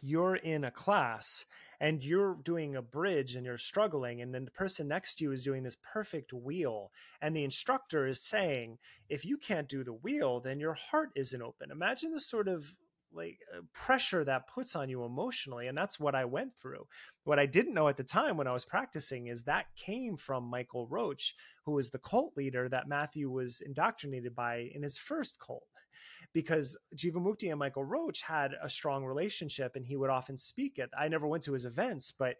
you're in a class and you're doing a bridge and you're struggling and then the person next to you is doing this perfect wheel and the instructor is saying if you can't do the wheel then your heart isn't open. Imagine the sort of like uh, pressure that puts on you emotionally and that's what i went through. What i didn't know at the time when i was practicing is that came from michael roach who was the cult leader that matthew was indoctrinated by in his first cult because Jivamukti and Michael Roach had a strong relationship and he would often speak at I never went to his events, but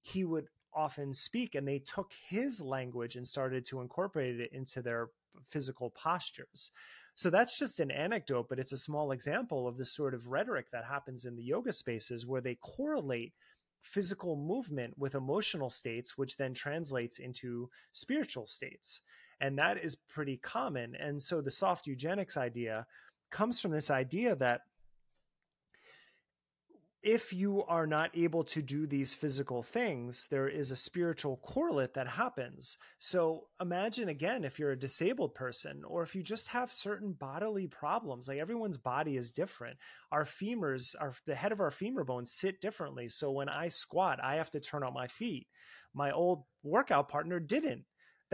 he would often speak and they took his language and started to incorporate it into their physical postures. So that's just an anecdote, but it's a small example of the sort of rhetoric that happens in the yoga spaces where they correlate physical movement with emotional states, which then translates into spiritual states. And that is pretty common. And so the soft eugenics idea comes from this idea that if you are not able to do these physical things, there is a spiritual correlate that happens. So imagine again if you're a disabled person or if you just have certain bodily problems, like everyone's body is different. Our femurs, our the head of our femur bones sit differently. So when I squat, I have to turn out my feet. My old workout partner didn't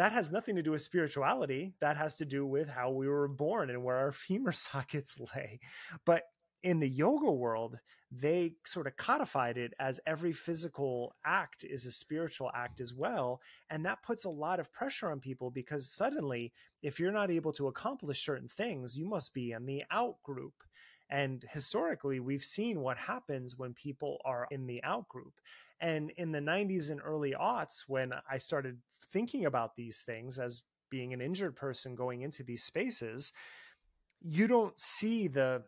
that has nothing to do with spirituality. That has to do with how we were born and where our femur sockets lay. But in the yoga world, they sort of codified it as every physical act is a spiritual act as well. And that puts a lot of pressure on people because suddenly, if you're not able to accomplish certain things, you must be in the out group. And historically, we've seen what happens when people are in the out group. And in the 90s and early aughts, when I started thinking about these things as being an injured person going into these spaces, you don't see the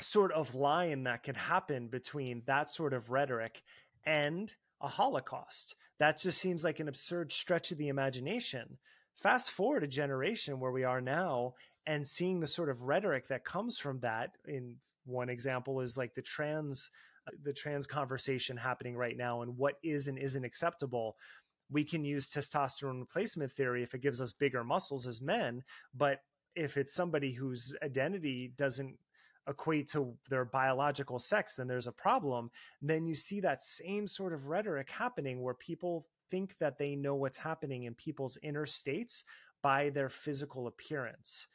sort of line that can happen between that sort of rhetoric and a Holocaust. That just seems like an absurd stretch of the imagination. Fast forward a generation where we are now and seeing the sort of rhetoric that comes from that in one example is like the trans uh, the trans conversation happening right now and what is and isn't acceptable we can use testosterone replacement theory if it gives us bigger muscles as men but if it's somebody whose identity doesn't equate to their biological sex then there's a problem. Then you see that same sort of rhetoric happening where people think that they know what's happening in people's inner states by their physical appearance.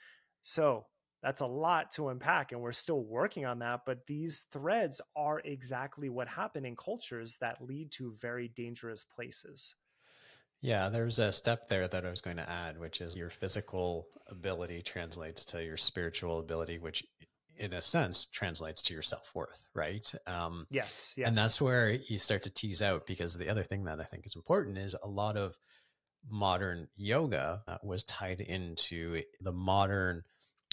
So that's a lot to unpack and we're still working on that but these threads are exactly what happen in cultures that lead to very dangerous places yeah, there's a step there that I was going to add, which is your physical ability translates to your spiritual ability, which in a sense translates to your self-worth, right? Um, yes, yes. And that's where you start to tease out because the other thing that I think is important is a lot of modern yoga uh, was tied into the modern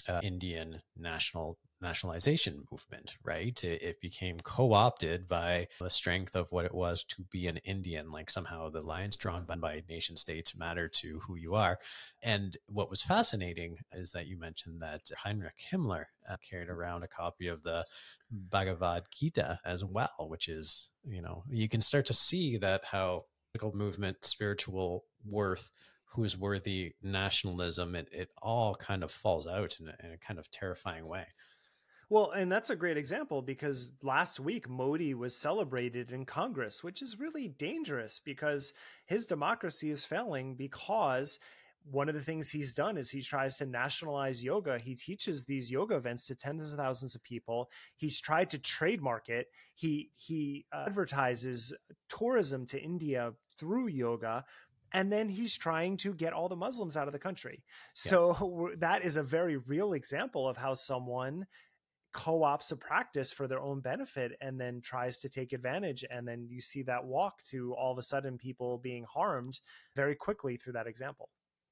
uh, Indian national nationalization movement, right? It, it became co opted by the strength of what it was to be an Indian. Like somehow the lines drawn by, nation states matter to who you are. And what was fascinating is that you mentioned that Heinrich Himmler uh, carried around a copy of the Bhagavad Gita as well, which is, you know, you can start to see that how political movement, spiritual worth who is worthy nationalism it, it all kind of falls out in a, in a kind of terrifying way well, and that's a great example because last week Modi was celebrated in Congress, which is really dangerous because his democracy is failing because one of the things he's done is he tries to nationalize yoga. He teaches these yoga events to tens of thousands of people. He's tried to trademark it. He he uh, advertises tourism to India through yoga, and then he's trying to get all the Muslims out of the country. So yeah. that is a very real example of how someone co-ops a practice for their own benefit and then tries to take advantage and then you see that walk to all of a sudden people being harmed very quickly through that example.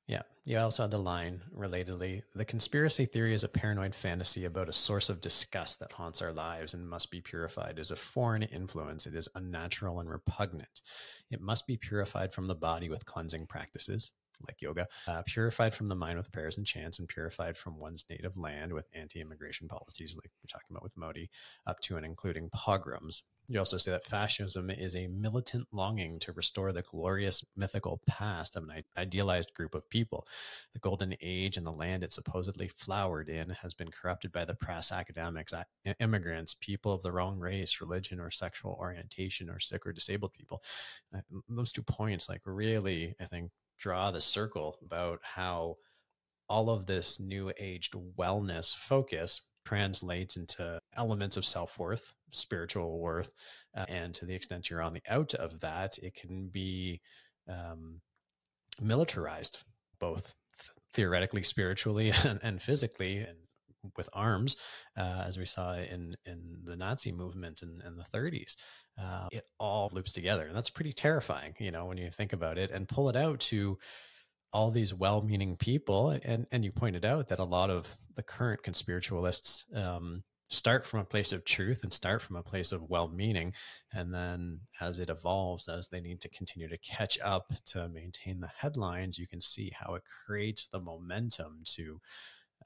Yeah. You also had the line relatedly the conspiracy theory is a paranoid fantasy about a source of disgust that haunts our lives and must be purified as a foreign influence. It is unnatural and repugnant. It must be purified from the body with cleansing practices like yoga, uh, purified from the mind with prayers and chants, and purified from one's native land with anti immigration policies, like we're talking about with Modi, up to and including pogroms. You also say that fascism is a militant longing to restore the glorious mythical past of an idealized group of people. The golden age and the land it supposedly flowered in has been corrupted by the press, academics, immigrants, people of the wrong race, religion, or sexual orientation, or sick or disabled people. Uh, those two points, like, really, I think, draw the circle about how all of this new aged wellness focus translates into elements of self-worth spiritual worth uh, and to the extent you're on the out of that it can be um, militarized both theoretically spiritually and, and, physically and with arms uh, as we saw in in the nazi movement in, in the 30s uh, it all loops together. And that's pretty terrifying, you know, when you think about it and pull it out to all these well-meaning people. And, and you pointed out that a lot of the current conspiritualists um, start from a place of truth and start from a place of well-meaning. And then as it evolves, as they need to continue to catch up to maintain the headlines, you can see how it creates the momentum to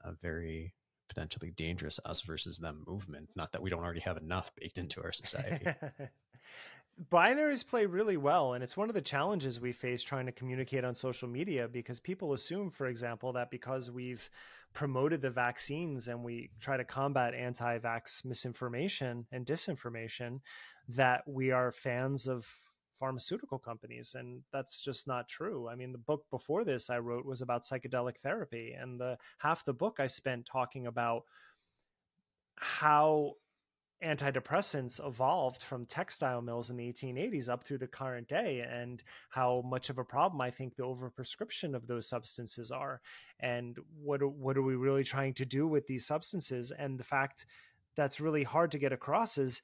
a very potentially dangerous us versus them movement. Not that we don't already have enough baked into our society. binaries play really well and it's one of the challenges we face trying to communicate on social media because people assume for example that because we've promoted the vaccines and we try to combat anti-vax misinformation and disinformation that we are fans of pharmaceutical companies and that's just not true. I mean the book before this i wrote was about psychedelic therapy and the half the book i spent talking about how antidepressants evolved from textile mills in the 1880s up through the current day and how much of a problem I think the overprescription of those substances are and what what are we really trying to do with these substances? And the fact that's really hard to get across is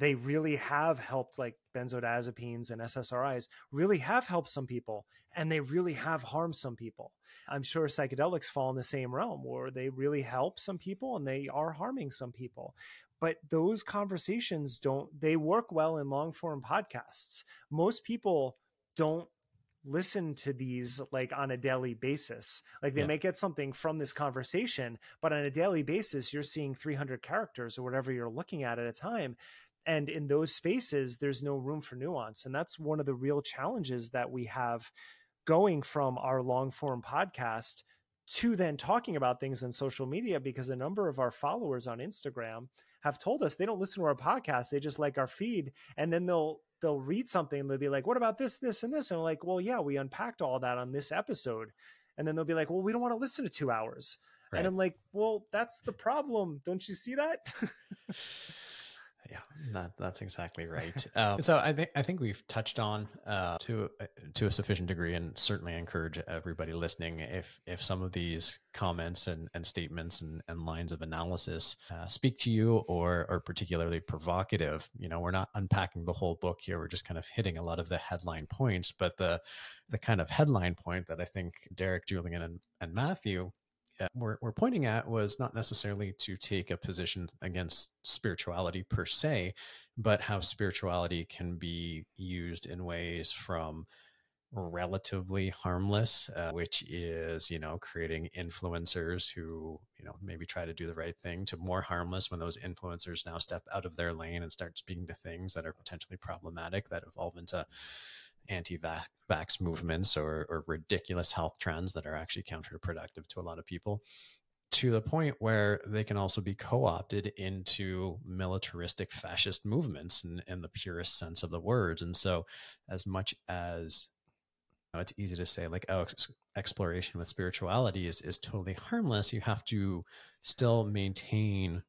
they really have helped like benzodiazepines and SSRIs really have helped some people and they really have harmed some people. I'm sure psychedelics fall in the same realm where they really help some people and they are harming some people but those conversations don't they work well in long form podcasts most people don't listen to these like on a daily basis like they yeah. may get something from this conversation but on a daily basis you're seeing 300 characters or whatever you're looking at at a time and in those spaces there's no room for nuance and that's one of the real challenges that we have going from our long form podcast to then talking about things in social media because a number of our followers on Instagram have told us they don't listen to our podcast they just like our feed and then they'll they'll read something and they'll be like what about this this and this? And we're like well yeah we unpacked all that on this episode. And then they'll be like well we don't want to listen to two hours. Right. and i'm like well that's the problem. Don't you see that yeah that, that's exactly right. Um, so i think i think we've touched on uh, to uh, to a sufficient degree and certainly encourage everybody listening if if some of these comments and, and statements and, and lines of analysis uh, speak to you or are particularly provocative you know we're not unpacking the whole book here we're just kind of hitting a lot of the headline points but the the kind of headline point that i think derek julian and, and matthew uh, we're, we're pointing at was not necessarily to take a position against spirituality per se, but how spirituality can be used in ways from relatively harmless, uh, which is, you know, creating influencers who, you know, maybe try to do the right thing to more harmless when those influencers now step out of their lane and start speaking to things that are potentially problematic that evolve into anti-vax movements or, or ridiculous health trends that are actually counterproductive to a lot of people to the point where they can also be co-opted into militaristic fascist movements in, in the purest sense of the words. And so as much as you know, it's easy to say like oh ex- exploration with spirituality is is totally harmless you have to still maintain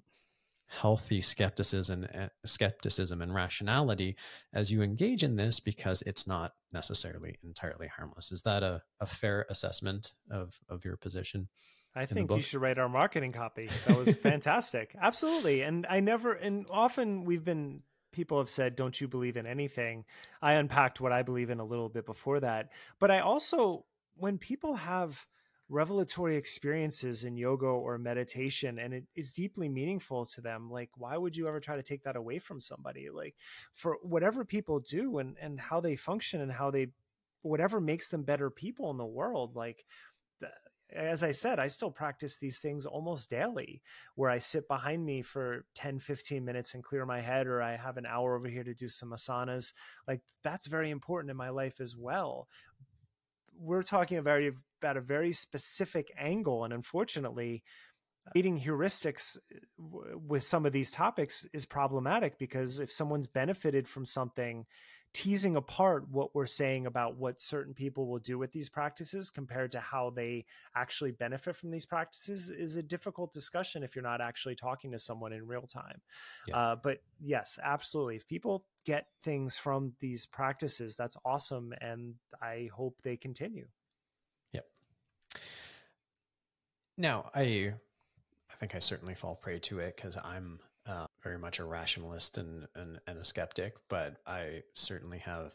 healthy skepticism and skepticism and rationality as you engage in this because it's not necessarily entirely harmless is that a, a fair assessment of of your position I think you should write our marketing copy. That was fantastic. Absolutely. And I never, and often we've been, people have said, don't you believe in anything? I unpacked what I believe in a little bit before that. But I also, when people have revelatory experiences in yoga or meditation and it is deeply meaningful to them, like, why would you ever try to take that away from somebody? Like, for whatever people do and, and how they function and how they, whatever makes them better people in the world, like, as I said, I still practice these things almost daily where I sit behind me for 10, 15 minutes and clear my head, or I have an hour over here to do some asanas. Like that's very important in my life as well. We're talking about, about a very specific angle. And unfortunately, reading heuristics uh, with some of these topics is problematic because if someone's benefited from something, teasing apart what we're saying about what certain people will do with these practices compared to how they actually benefit from these practices is a difficult discussion if you're not actually talking to someone in real time. Yeah. Uh, but yes, absolutely. If people get things from these practices, that's awesome. And I hope they continue. Yep. Now, I, I think I certainly fall prey to it because I'm very much a rationalist and, and, and a skeptic, but I certainly have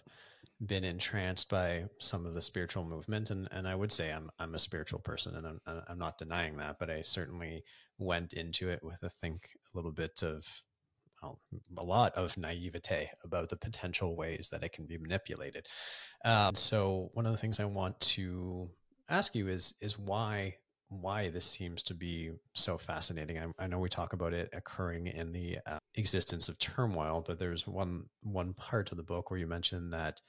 been entranced by some of the spiritual movement. And, and I would say I'm, I'm a spiritual person and I'm, I'm not denying that, but I certainly went into it with, I think, a little bit of, well, a lot of naivete about the potential ways that it can be manipulated. Um, so one of the things I want to ask you is, is why why this seems to be so fascinating. I, I know we talk about it occurring in the uh, existence of turmoil, but there's one one part of the book where you mention that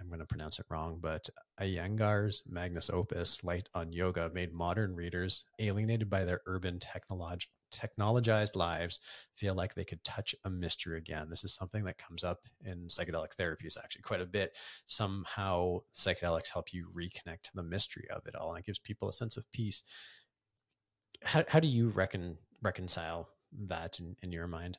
I'm going to pronounce it wrong, but Iyengar's Magnus Opus, Light on Yoga, made modern readers alienated by their urban technolog- technologized lives feel like they could touch a mystery again. This is something that comes up in psychedelic therapies actually quite a bit. Somehow psychedelics help you reconnect to the mystery of it all and it gives people a sense of peace. How, how do you reckon reconcile that in, in your mind?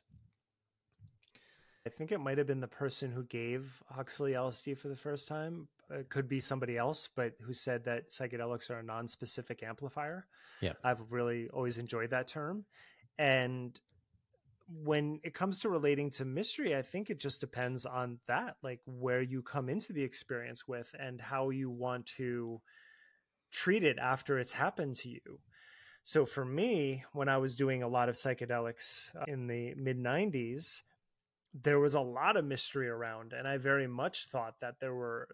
I think it might have been the person who gave Huxley LSD for the first time. It could be somebody else, but who said that psychedelics are a non-specific amplifier. Yeah, I've really always enjoyed that term, and when it comes to relating to mystery, I think it just depends on that, like where you come into the experience with and how you want to treat it after it's happened to you. So for me, when I was doing a lot of psychedelics uh, in the mid 90s, there was a lot of mystery around and i very much thought that there were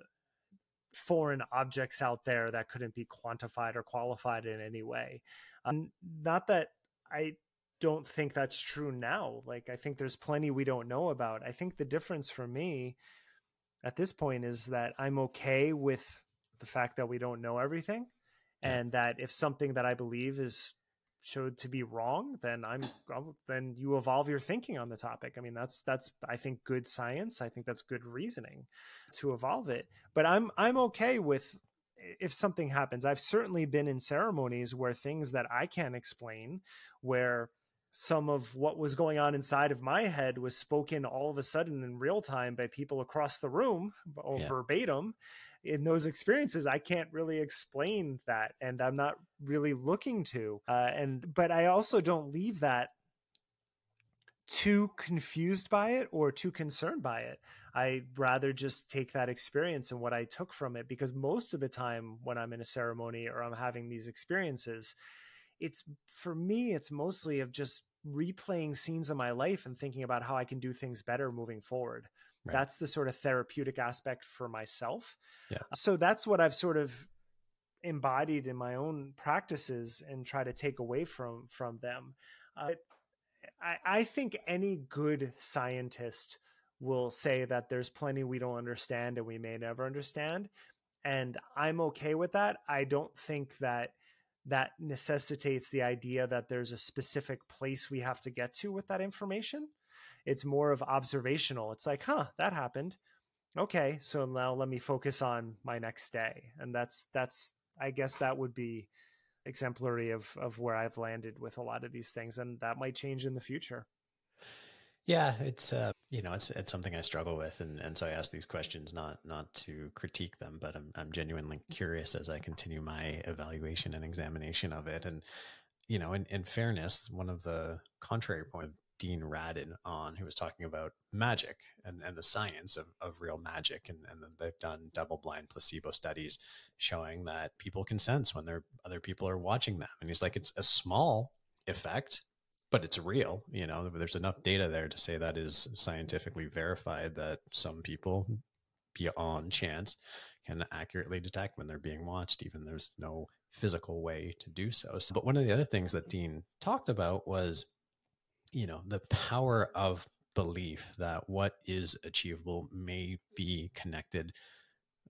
foreign objects out there that couldn't be quantified or qualified in any way. Um, not that i don't think that's true now like i think there's plenty we don't know about. I think the difference for me at this point is that i'm okay with the fact that we don't know everything and that if something that i believe is showed to be wrong, then I'm then you evolve your thinking on the topic. I mean, that's that's I think good science. I think that's good reasoning to evolve it. But I'm I'm okay with if something happens. I've certainly been in ceremonies where things that I can't explain, where some of what was going on inside of my head was spoken all of a sudden in real time by people across the room or yeah. verbatim in those experiences i can't really explain that and i'm not really looking to uh, and but i also don't leave that too confused by it or too concerned by it i rather just take that experience and what i took from it because most of the time when i'm in a ceremony or i'm having these experiences it's for me it's mostly of just replaying scenes of my life and thinking about how I can do things better moving forward. Right. That's the sort of therapeutic aspect for myself. Yeah. So that's what I've sort of embodied in my own practices and try to take away from from them. Uh, I, I think any good scientist will say that there's plenty we don't understand and we may never understand. And I'm okay with that. I don't think that that necessitates the idea that there's a specific place we have to get to with that information. It's more of observational. It's like, huh, that happened. Okay, so now let me focus on my next day. And that's that's I guess that would be exemplary of of where I've landed with a lot of these things and that might change in the future. Yeah, it's uh, you know, it's it's something I struggle with, and and so I ask these questions not not to critique them, but I'm I'm genuinely curious as I continue my evaluation and examination of it, and you know, in in fairness, one of the contrary point Dean Radin on, who was talking about magic and, and the science of, of real magic. And, and they've done double blind placebo studies showing that people can sense when they're, other people are watching them. And he's like, it's a small effect, but it's real. You know, there's enough data there to say that is scientifically verified that some people beyond chance can accurately detect when they're being watched, even there's no physical way to do so. so. But one of the other things that Dean talked about was, you know, the power of belief that what is achievable may be connected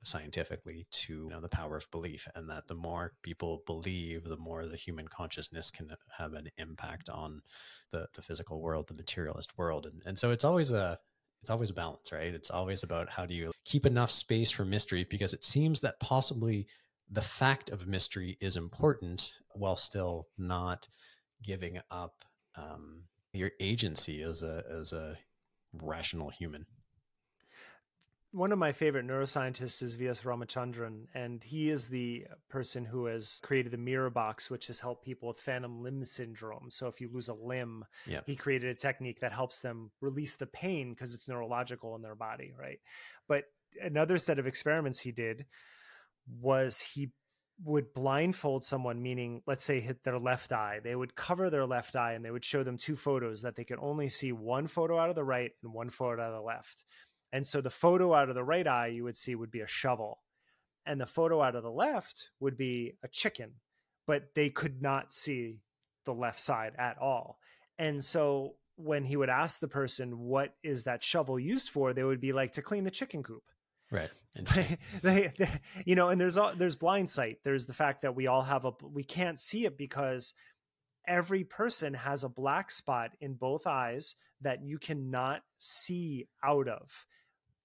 scientifically to you know, the power of belief and that the more people believe the more the human consciousness can have an impact on the, the physical world the materialist world. And, and so it's always a it's always a balance right? It's always about how do you keep enough space for mystery because it seems that possibly the fact of mystery is important while still not giving up um, your agency as a as a rational human one of my favorite neuroscientists is V.S. Ramachandran, and he is the person who has created the mirror box, which has helped people with phantom limb syndrome. So if you lose a limb, yeah. he created a technique that helps them release the pain because it's neurological in their body, right? But another set of experiments he did was he would blindfold someone, meaning, let's say, hit their left eye. They would cover their left eye and they would show them two photos that they could only see one photo out of the right and one photo out of the left. And so the photo out of the right eye you would see would be a shovel. And the photo out of the left would be a chicken, but they could not see the left side at all. And so when he would ask the person, what is that shovel used for? They would be like to clean the chicken coop. Right. they, they, you know, and there's all, there's blind sight. There's the fact that we all have a, we can't see it because every person has a black spot in both eyes that you cannot see out of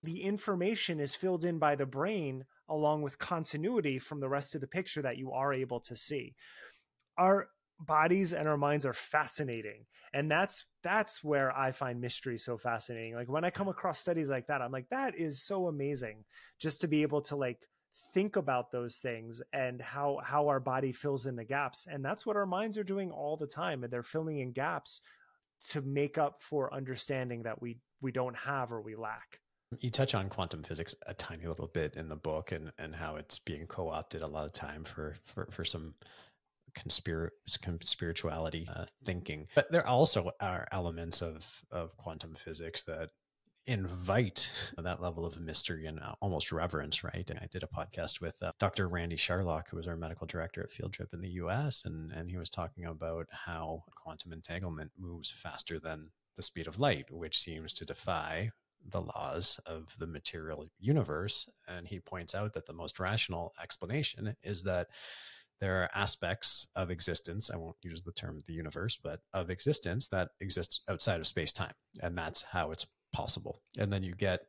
the information is filled in by the brain along with continuity from the rest of the picture that you are able to see. Our bodies and our minds are fascinating. And that's that's where i find mystery so fascinating. Like when i come across studies like that i'm like that is so amazing just to be able to like think about those things and how how our body fills in the gaps. And that's what our minds are doing all the time and they're filling in gaps to make up for understanding that we we don't have or we lack. You touch on quantum physics a tiny little bit in the book and, and how it's being co-opted a lot of time for, for, for some conspir- spirituality uh, thinking. But there also are elements of, of quantum physics that invite that level of mystery and uh, almost reverence, right? And I did a podcast with uh, Dr. Randy Sharlock, who was our medical director at Field Trip in the US, and, and he was talking about how quantum entanglement moves faster than the speed of light, which seems to defy the laws of the material universe. And he points out that the most rational explanation is that there are aspects of existence, I won't use the term the universe, but of existence that exists outside of space time. And that's how it's possible. And then you get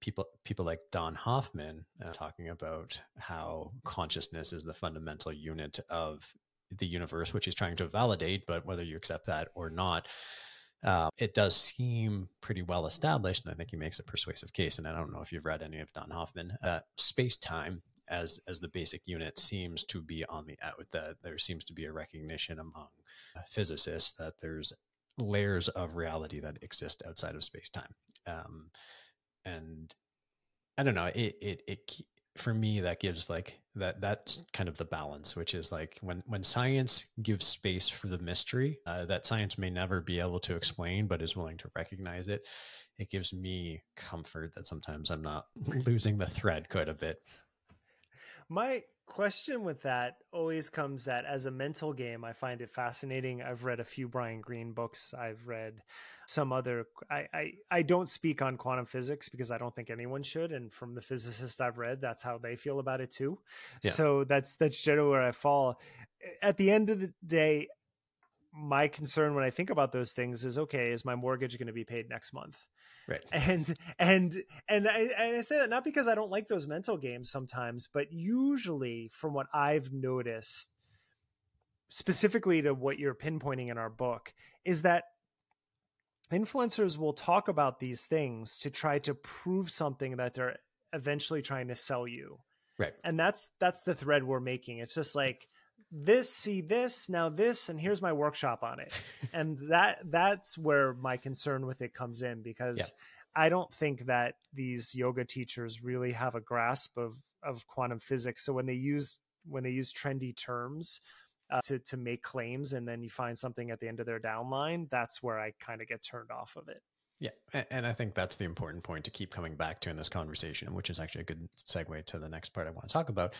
people people like Don Hoffman uh, talking about how consciousness is the fundamental unit of the universe, which he's trying to validate, but whether you accept that or not, uh, it does seem pretty well established, and I think he makes a persuasive case. And I don't know if you've read any of Don Hoffman. Uh, Space time as as the basic unit seems to be on the out. That there seems to be a recognition among physicists that there's layers of reality that exist outside of space time. Um, and I don't know. It it it for me that gives like that that's kind of the balance which is like when when science gives space for the mystery uh, that science may never be able to explain but is willing to recognize it it gives me comfort that sometimes i'm not losing the thread quite a bit my question with that always comes that as a mental game i find it fascinating. I've read a few brian greene books. I've read some other I, I i don't speak on quantum physics because i don't think anyone should and from the physicists i've read that's how they feel about it too. Yeah. so that's that's generally where i fall. At the end of the day my concern when i think about those things is okay is my mortgage going to be paid next month right. And and and I, and I say that not because i don't like those mental games sometimes but usually from what i've noticed specifically to what you're pinpointing in our book is that influencers will talk about these things to try to prove something that they're eventually trying to sell you. Right. And that's that's the thread we're making. It's just like this see this now this and here's my workshop on it. And that that's where my concern with it comes in because yeah. i don't think that these yoga teachers really have a grasp of of quantum physics. So when they use when they use trendy terms uh, to to make claims and then you find something at the end of their downline that's where i kind of get turned off of it. Yeah and i think that's the important point to keep coming back to in this conversation which is actually a good segue to the next part i want to talk about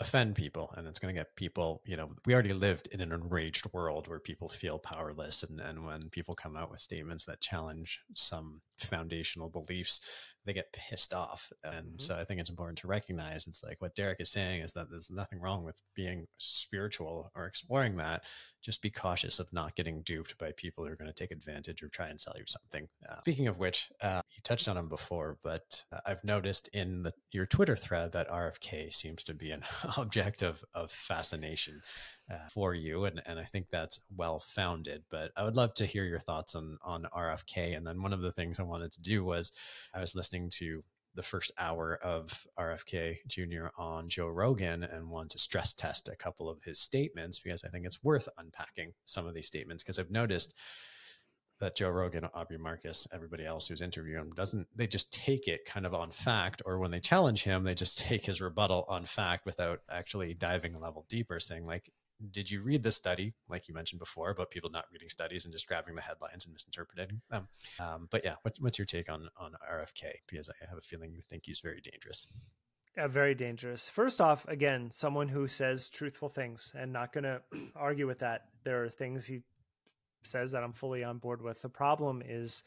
offend people and it's going to get people you know we already lived in an enraged world where people feel powerless and, and when people come out with statements that challenge some foundational beliefs they get pissed off. And mm-hmm. so I think it's important to recognize it's like what Derek is saying is that there's nothing wrong with being spiritual or exploring that. Just be cautious of not getting duped by people who are going to take advantage or try and sell you something. Uh, speaking of which, uh, you touched on them before, but uh, I've noticed in the, your Twitter thread that RFK seems to be an object of, of fascination uh, for you, and and I think that's well founded. But I would love to hear your thoughts on on RFK. And then one of the things I wanted to do was I was listening to the first hour of RFK Jr. on Joe Rogan and want to stress test a couple of his statements because I think it's worth unpacking some of these statements because I've noticed that Joe Rogan, Aubrey Marcus, everybody else who's interviewing him doesn't they just take it kind of on fact, or when they challenge him, they just take his rebuttal on fact without actually diving a level deeper, saying like, did you read the study, like you mentioned before, about people not reading studies and just grabbing the headlines and misinterpreting them? Um, but yeah, what, what's your take on on RFK? Because I have a feeling you think he's very dangerous. Yeah, very dangerous. First off, again, someone who says truthful things and not going to argue with that. There are things he says that I'm fully on board with. The problem is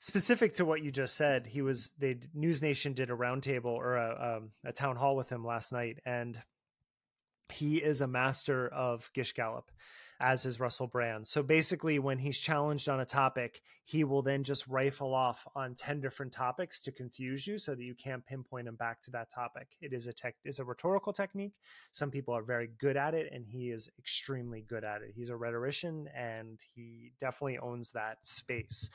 specific to what you just said. He was they News Nation did a roundtable or a, um, a town hall with him last night, and he is a master of Gish Gallop, as is Russell Brand. So basically, when he's challenged on a topic, he will then just rifle off on 10 different topics to confuse you so that you can't pinpoint him back to that topic. It is a tech is a rhetorical technique. Some people are very good at it, and he is extremely good at it. He's a rhetorician and he definitely owns that space.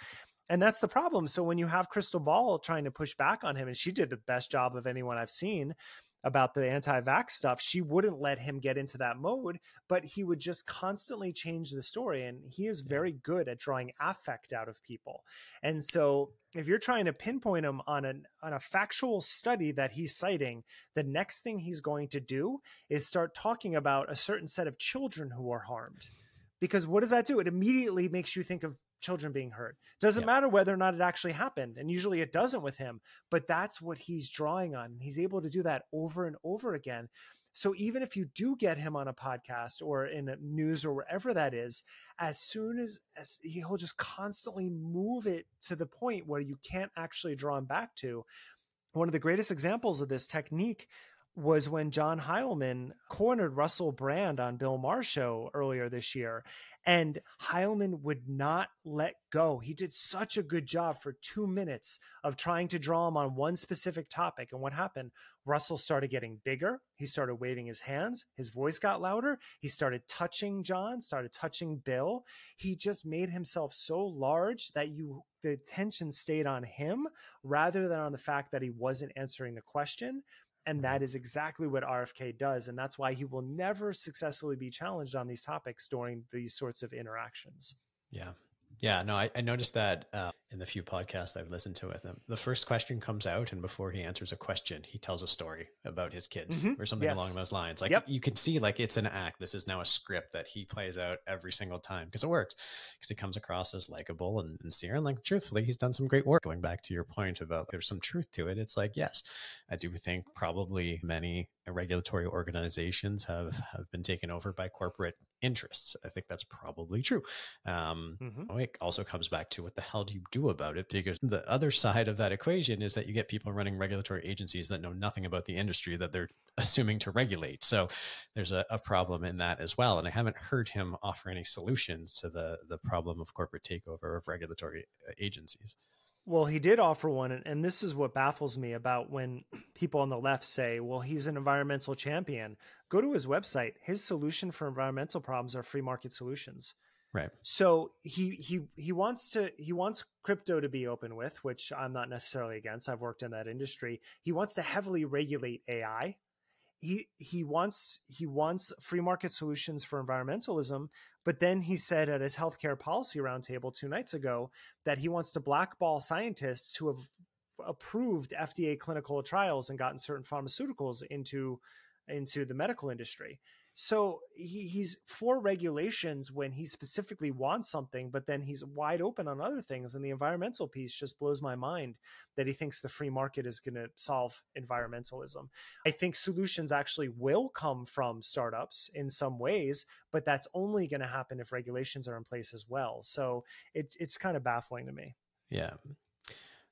And that's the problem. So when you have Krystal Ball trying to push back on him, and she did the best job of anyone I've seen, about the anti-vax stuff she wouldn't let him get into that mode but he would just constantly change the story and he is very good at drawing affect out of people. And so if you're trying to pinpoint him on an on a factual study that he's citing the next thing he's going to do is start talking about a certain set of children who are harmed. Because what does that do? It immediately makes you think of children being hurt. Doesn't yeah. matter whether or not it actually happened. And usually it doesn't with him, but that's what he's drawing on. He's able to do that over and over again. So even if you do get him on a podcast or in news or wherever that is, as soon as, as he'll just constantly move it to the point where you can't actually draw him back to. One of the greatest examples of this technique was when John Heilemann cornered Russell Brand on Bill Maher's show earlier this year. And Heilemann would not let go. He did such a good job for two minutes of trying to draw him on one specific topic. And what happened? Russell started getting bigger. He started waving his hands. His voice got louder. He started touching John, started touching Bill. He just made himself so large that you the attention stayed on him rather than on the fact that he wasn't answering the question and that mm-hmm. is exactly what RFK does. And that's why he will never successfully be challenged on these topics during these sorts of interactions. Yeah. Yeah, no, I, I noticed that uh, in the few podcasts I've listened to with him. The first question comes out, and before he answers a question, he tells a story about his kids mm-hmm. or something yes. along those lines. Like yep. you can see, like it's an act. This is now a script that he plays out every single time because it works. Because he comes across as likable and, sincere, and like truthfully, he's done some great work. Going back to your point about there's some truth to it. It's like yes, I do think probably many regulatory organizations have have been taken over by corporate interests. I think that's probably true. Um, mm-hmm. It also comes back to what the hell do you do about it? Because the other side of that equation is that you get people running regulatory agencies that know nothing about the industry that they're assuming to regulate. So there's a, a problem in that as well. And I haven't heard him offer any solutions to the the problem of corporate takeover of regulatory uh, agencies. Well, he did offer one, and this is what baffles me about when people on the left say, "Well, he's an environmental champion." Go to his website. His solution for environmental problems are free market solutions. Right. So he he he wants to he wants crypto to be open with, which I'm not necessarily against. I've worked in that industry. He wants to heavily regulate AI. He he wants he wants free market solutions for environmentalism, but then he said at his healthcare policy roundtable two nights ago that he wants to blackball scientists who have approved FDA clinical trials and gotten certain pharmaceuticals into into the medical industry. So he, he's for regulations when he specifically wants something, but then he's wide open on other things. And the environmental piece just blows my mind that he thinks the free market is going to solve environmentalism. I think solutions actually will come from startups in some ways, but that's only going to happen if regulations are in place as well. So it, it's kind of baffling to me. Yeah.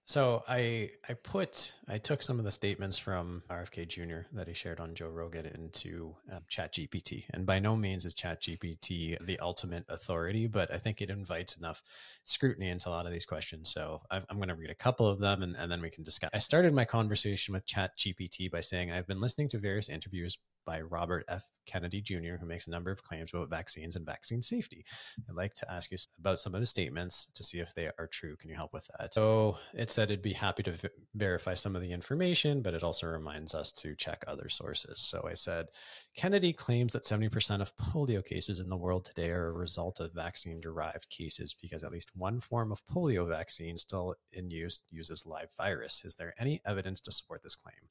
So I I put I took some of the statements from RFK Jr. that he shared on Joe Rogan into um, Chat GPT, and by no means is Chat GPT the ultimate authority, but I think it invites enough scrutiny into a lot of these questions. So i am going to read a couple of them, and, and then we can discuss. I started my conversation with Chat GPT by saying I've been listening to various interviews by Robert F. Kennedy Jr., who makes a number of claims about vaccines and vaccine safety. I'd like to ask you about some of his statements to see if they are true. Can you help with that? So it said it'd be happy to v- verify some of the information, but it also reminds us to check other sources. So I said Kennedy claims that 70% of polio cases in the world today are a result of vaccine derived cases because at least one form of polio vaccine still in use uses live virus. Is there any evidence to support this claim?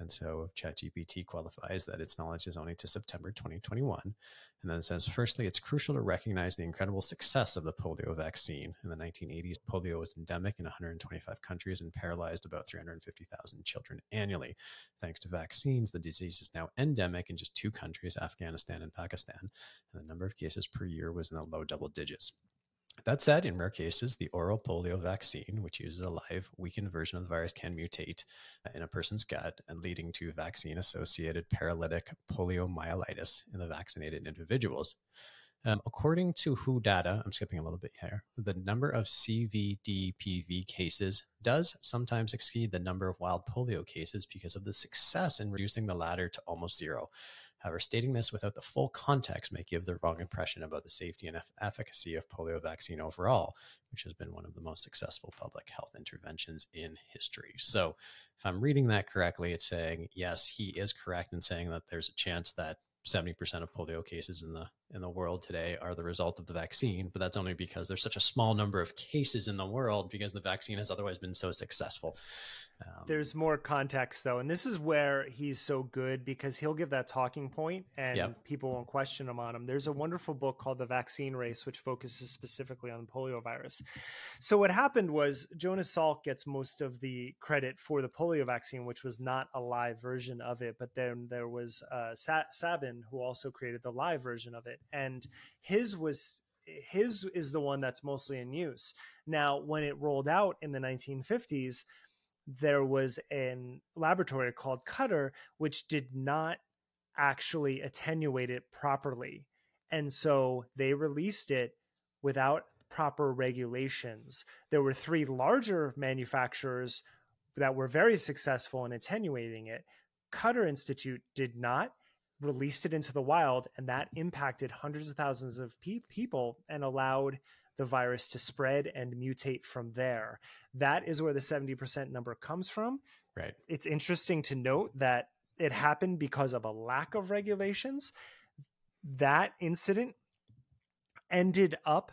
And so ChatGPT qualifies that its knowledge is only to September 2021. And then it says, firstly, it's crucial to recognize the incredible success of the polio vaccine. In the 1980s, polio was endemic in 125 countries and paralyzed about 350,000 children annually. Thanks to vaccines, the disease is now endemic in just two countries, Afghanistan and Pakistan, and the number of cases per year was in the low double digits. That said, in rare cases, the oral polio vaccine, which uses a live weakened version of the virus, can mutate in a person's gut and leading to vaccine associated paralytic poliomyelitis in the vaccinated individuals. Um, according to WHO data, I'm skipping a little bit here, the number of CVDPV cases does sometimes exceed the number of wild polio cases because of the success in reducing the latter to almost zero. However, stating this without the full context may give the wrong impression about the safety and efficacy of polio vaccine overall, which has been one of the most successful public health interventions in history. So, if I'm reading that correctly, it's saying yes, he is correct in saying that there's a chance that 70% of polio cases in the in the world today are the result of the vaccine but that's only because there's such a small number of cases in the world because the vaccine has otherwise been so successful um, There's more context though, and this is where he's so good because he'll give that talking point, and yep. people won't question him on him. There's a wonderful book called The Vaccine Race, which focuses specifically on the polio virus. So what happened was Jonas Salk gets most of the credit for the polio vaccine, which was not a live version of it, but then there was uh, Sa- Sabin who also created the live version of it, and his was his is the one that's mostly in use now. When it rolled out in the 1950s there was a laboratory called Cutter, which did not actually attenuate it properly. And so they released it without proper regulations. There were three larger manufacturers that were very successful in attenuating it. Cutter Institute did not released it into the wild and that impacted hundreds of thousands of pe- people and allowed the virus to spread and mutate from there. That is where the 70% number comes from. Right. It's interesting to note that it happened because of a lack of regulations. That incident ended up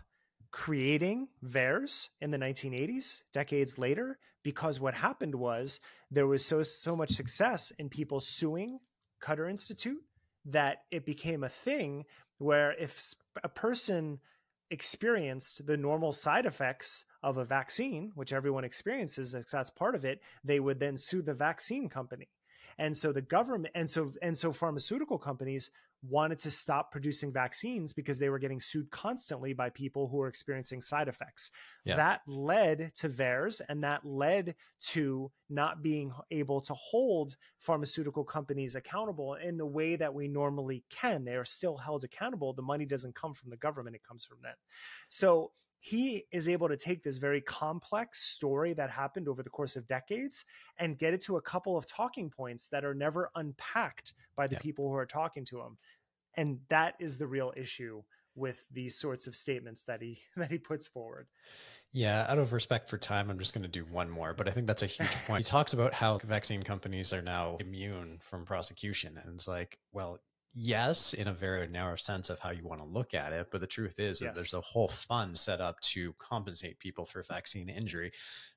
creating VAERS in the 1980s, decades later, because what happened was there was so so much success in people suing Cutter Institute that it became a thing where if a person experienced the normal side effects of a vaccine, which everyone experiences, that's part of it, they would then sue the vaccine company. And so the government and so and so pharmaceutical companies wanted to stop producing vaccines because they were getting sued constantly by people who were experiencing side effects. Yeah. That led to VAERS and that led to not being able to hold pharmaceutical companies accountable in the way that we normally can. They are still held accountable. The money doesn't come from the government, it comes from them. So he is able to take this very complex story that happened over the course of decades and get it to a couple of talking points that are never unpacked by the yeah. people who are talking to him and that is the real issue with these sorts of statements that he that he puts forward yeah, out of respect for time, I'm just going to do one more, but I think that's a huge point. he talks about how vaccine companies are now immune from prosecution. And it's like, well, yes, in a very narrow sense of how you want to look at it. But the truth is yes. there's a whole fund set up to compensate people for vaccine injury.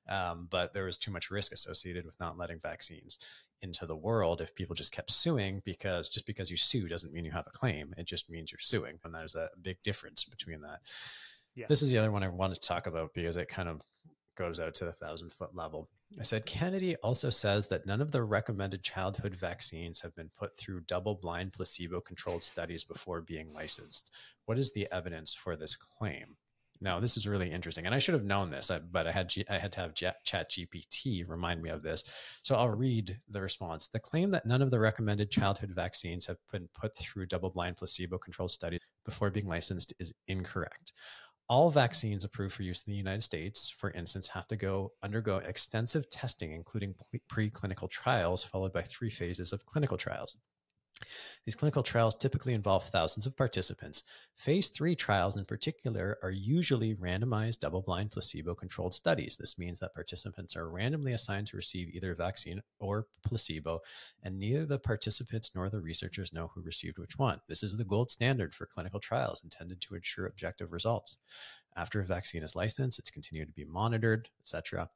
Um, but there was too much risk associated with not letting vaccines into the world if people just kept suing because just because you sue doesn't mean you have a claim. It just means you're suing and there's a big difference between that. Yes. this is the other one i wanted to talk about because it kind of goes out to the thousand foot level. I said kennedy also says that none of the recommended childhood vaccines have been put through double blind placebo controlled studies before being licensed. What is the evidence for this claim no, this is really interesting, and I should have known this, uh, but I had G- I had to have Chat GPT remind me of this. So I'll read the response. The claim that none of the recommended childhood vaccines have been put through double-blind placebo-controlled studies before being licensed is incorrect. All vaccines approved for use in the United States, for instance, have to go undergo extensive testing, including preclinical trials, followed by three phases of clinical trials. These clinical trials typically involve thousands of participants. Phase three trials, in particular, are usually randomized, double blind, placebo controlled studies. This means that participants are randomly assigned to receive either vaccine or placebo, and neither the participants nor the researchers know who received which one. This is the gold standard for clinical trials intended to ensure objective results. After a vaccine is licensed, it's continued to be monitored, etc.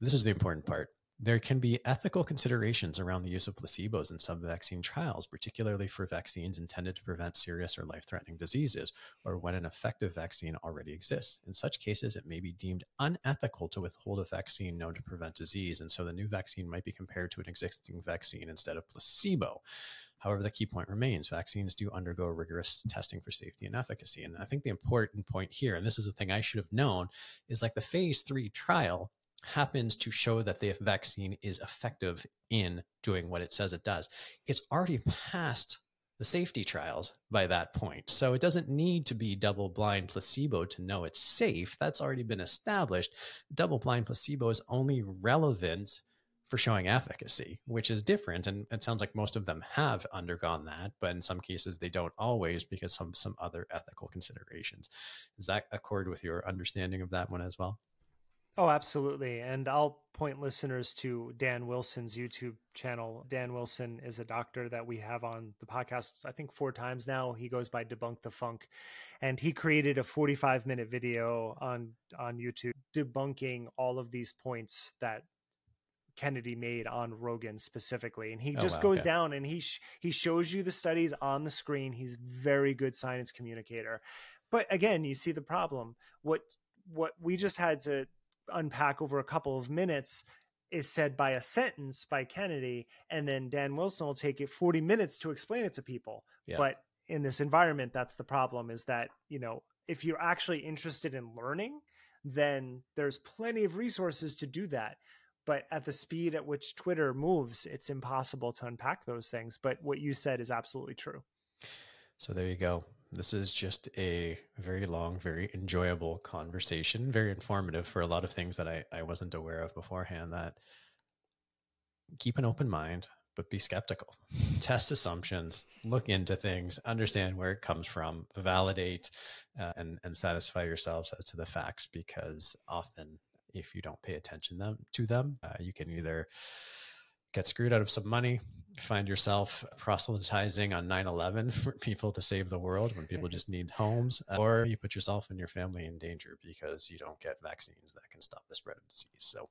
This is the important part. There can be ethical considerations around the use of placebos in some vaccine trials, particularly for vaccines intended to prevent serious or life threatening diseases, or when an effective vaccine already exists. In such cases, it may be deemed unethical to withhold a vaccine known to prevent disease, and so the new vaccine might be compared to an existing vaccine instead of placebo. However, the key point remains vaccines do undergo rigorous testing for safety and efficacy. And I think the important point here, and this is the thing I should have known, is like the phase three trial happens to show that the vaccine is effective in doing what it says it does, it's already passed the safety trials by that point. So it doesn't need to be double blind placebo to know it's safe. That's already been established. Double blind placebo is only relevant for showing efficacy, which is different. And it sounds like most of them have undergone that, but in some cases they don't always because some some other ethical considerations. Does that accord with your understanding of that one as well? Oh, absolutely. And I'll point listeners to Dan Wilson's YouTube channel. Dan Wilson is a doctor that we have on the podcast, I think four times now. He goes by Debunk the Funk. And he created a 45 minute video on, on YouTube debunking all of these points that Kennedy made on Rogan specifically, and he oh, just wow, goes okay. down and he sh- he shows you the studies on the screen. He's very good science communicator, but again, you see the problem. What what we just had to unpack over a couple of minutes is said by a sentence by Kennedy, and then Dan Wilson will take it 40 minutes to explain it to people. Yeah. But in this environment, that's the problem is that, you know, if you're actually interested in learning, then there's plenty of resources to do that. But at the speed at which Twitter moves, it's impossible to unpack those things. But what you said is absolutely true. So there you go. This is just a very long, very enjoyable conversation, very informative for a lot of things that I, I wasn't aware of beforehand. That keep an open mind, but be skeptical. Test assumptions, look into things, understand where it comes from, validate, uh, and and satisfy yourselves as to the facts. Because often, if you don't pay attention them to them, uh, you can either get screwed out of some money, find yourself proselytizing on 9-11 for people to save the world when people just need homes or you put yourself and your family in danger because you don't get vaccines that can stop the spread of disease. So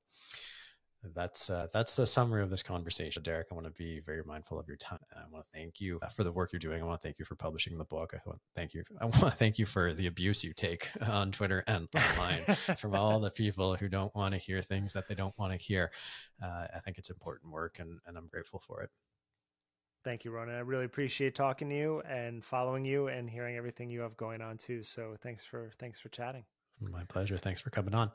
that's uh, that's the summary of this conversation. Derek i want to be very mindful of your time. I want to thank you for the work you're doing. I want to thank you for publishing the book. I want to thank you i want to thank you for the abuse you take on twitter and online from all the people who don't want to hear things that they don't want to hear. Uh, i think it's important work and, and i'm grateful for it Thank you, Ronan. I really appreciate talking to you and following you and hearing everything you have going on too. So thanks for thanks for chatting. My pleasure. Thanks for coming on.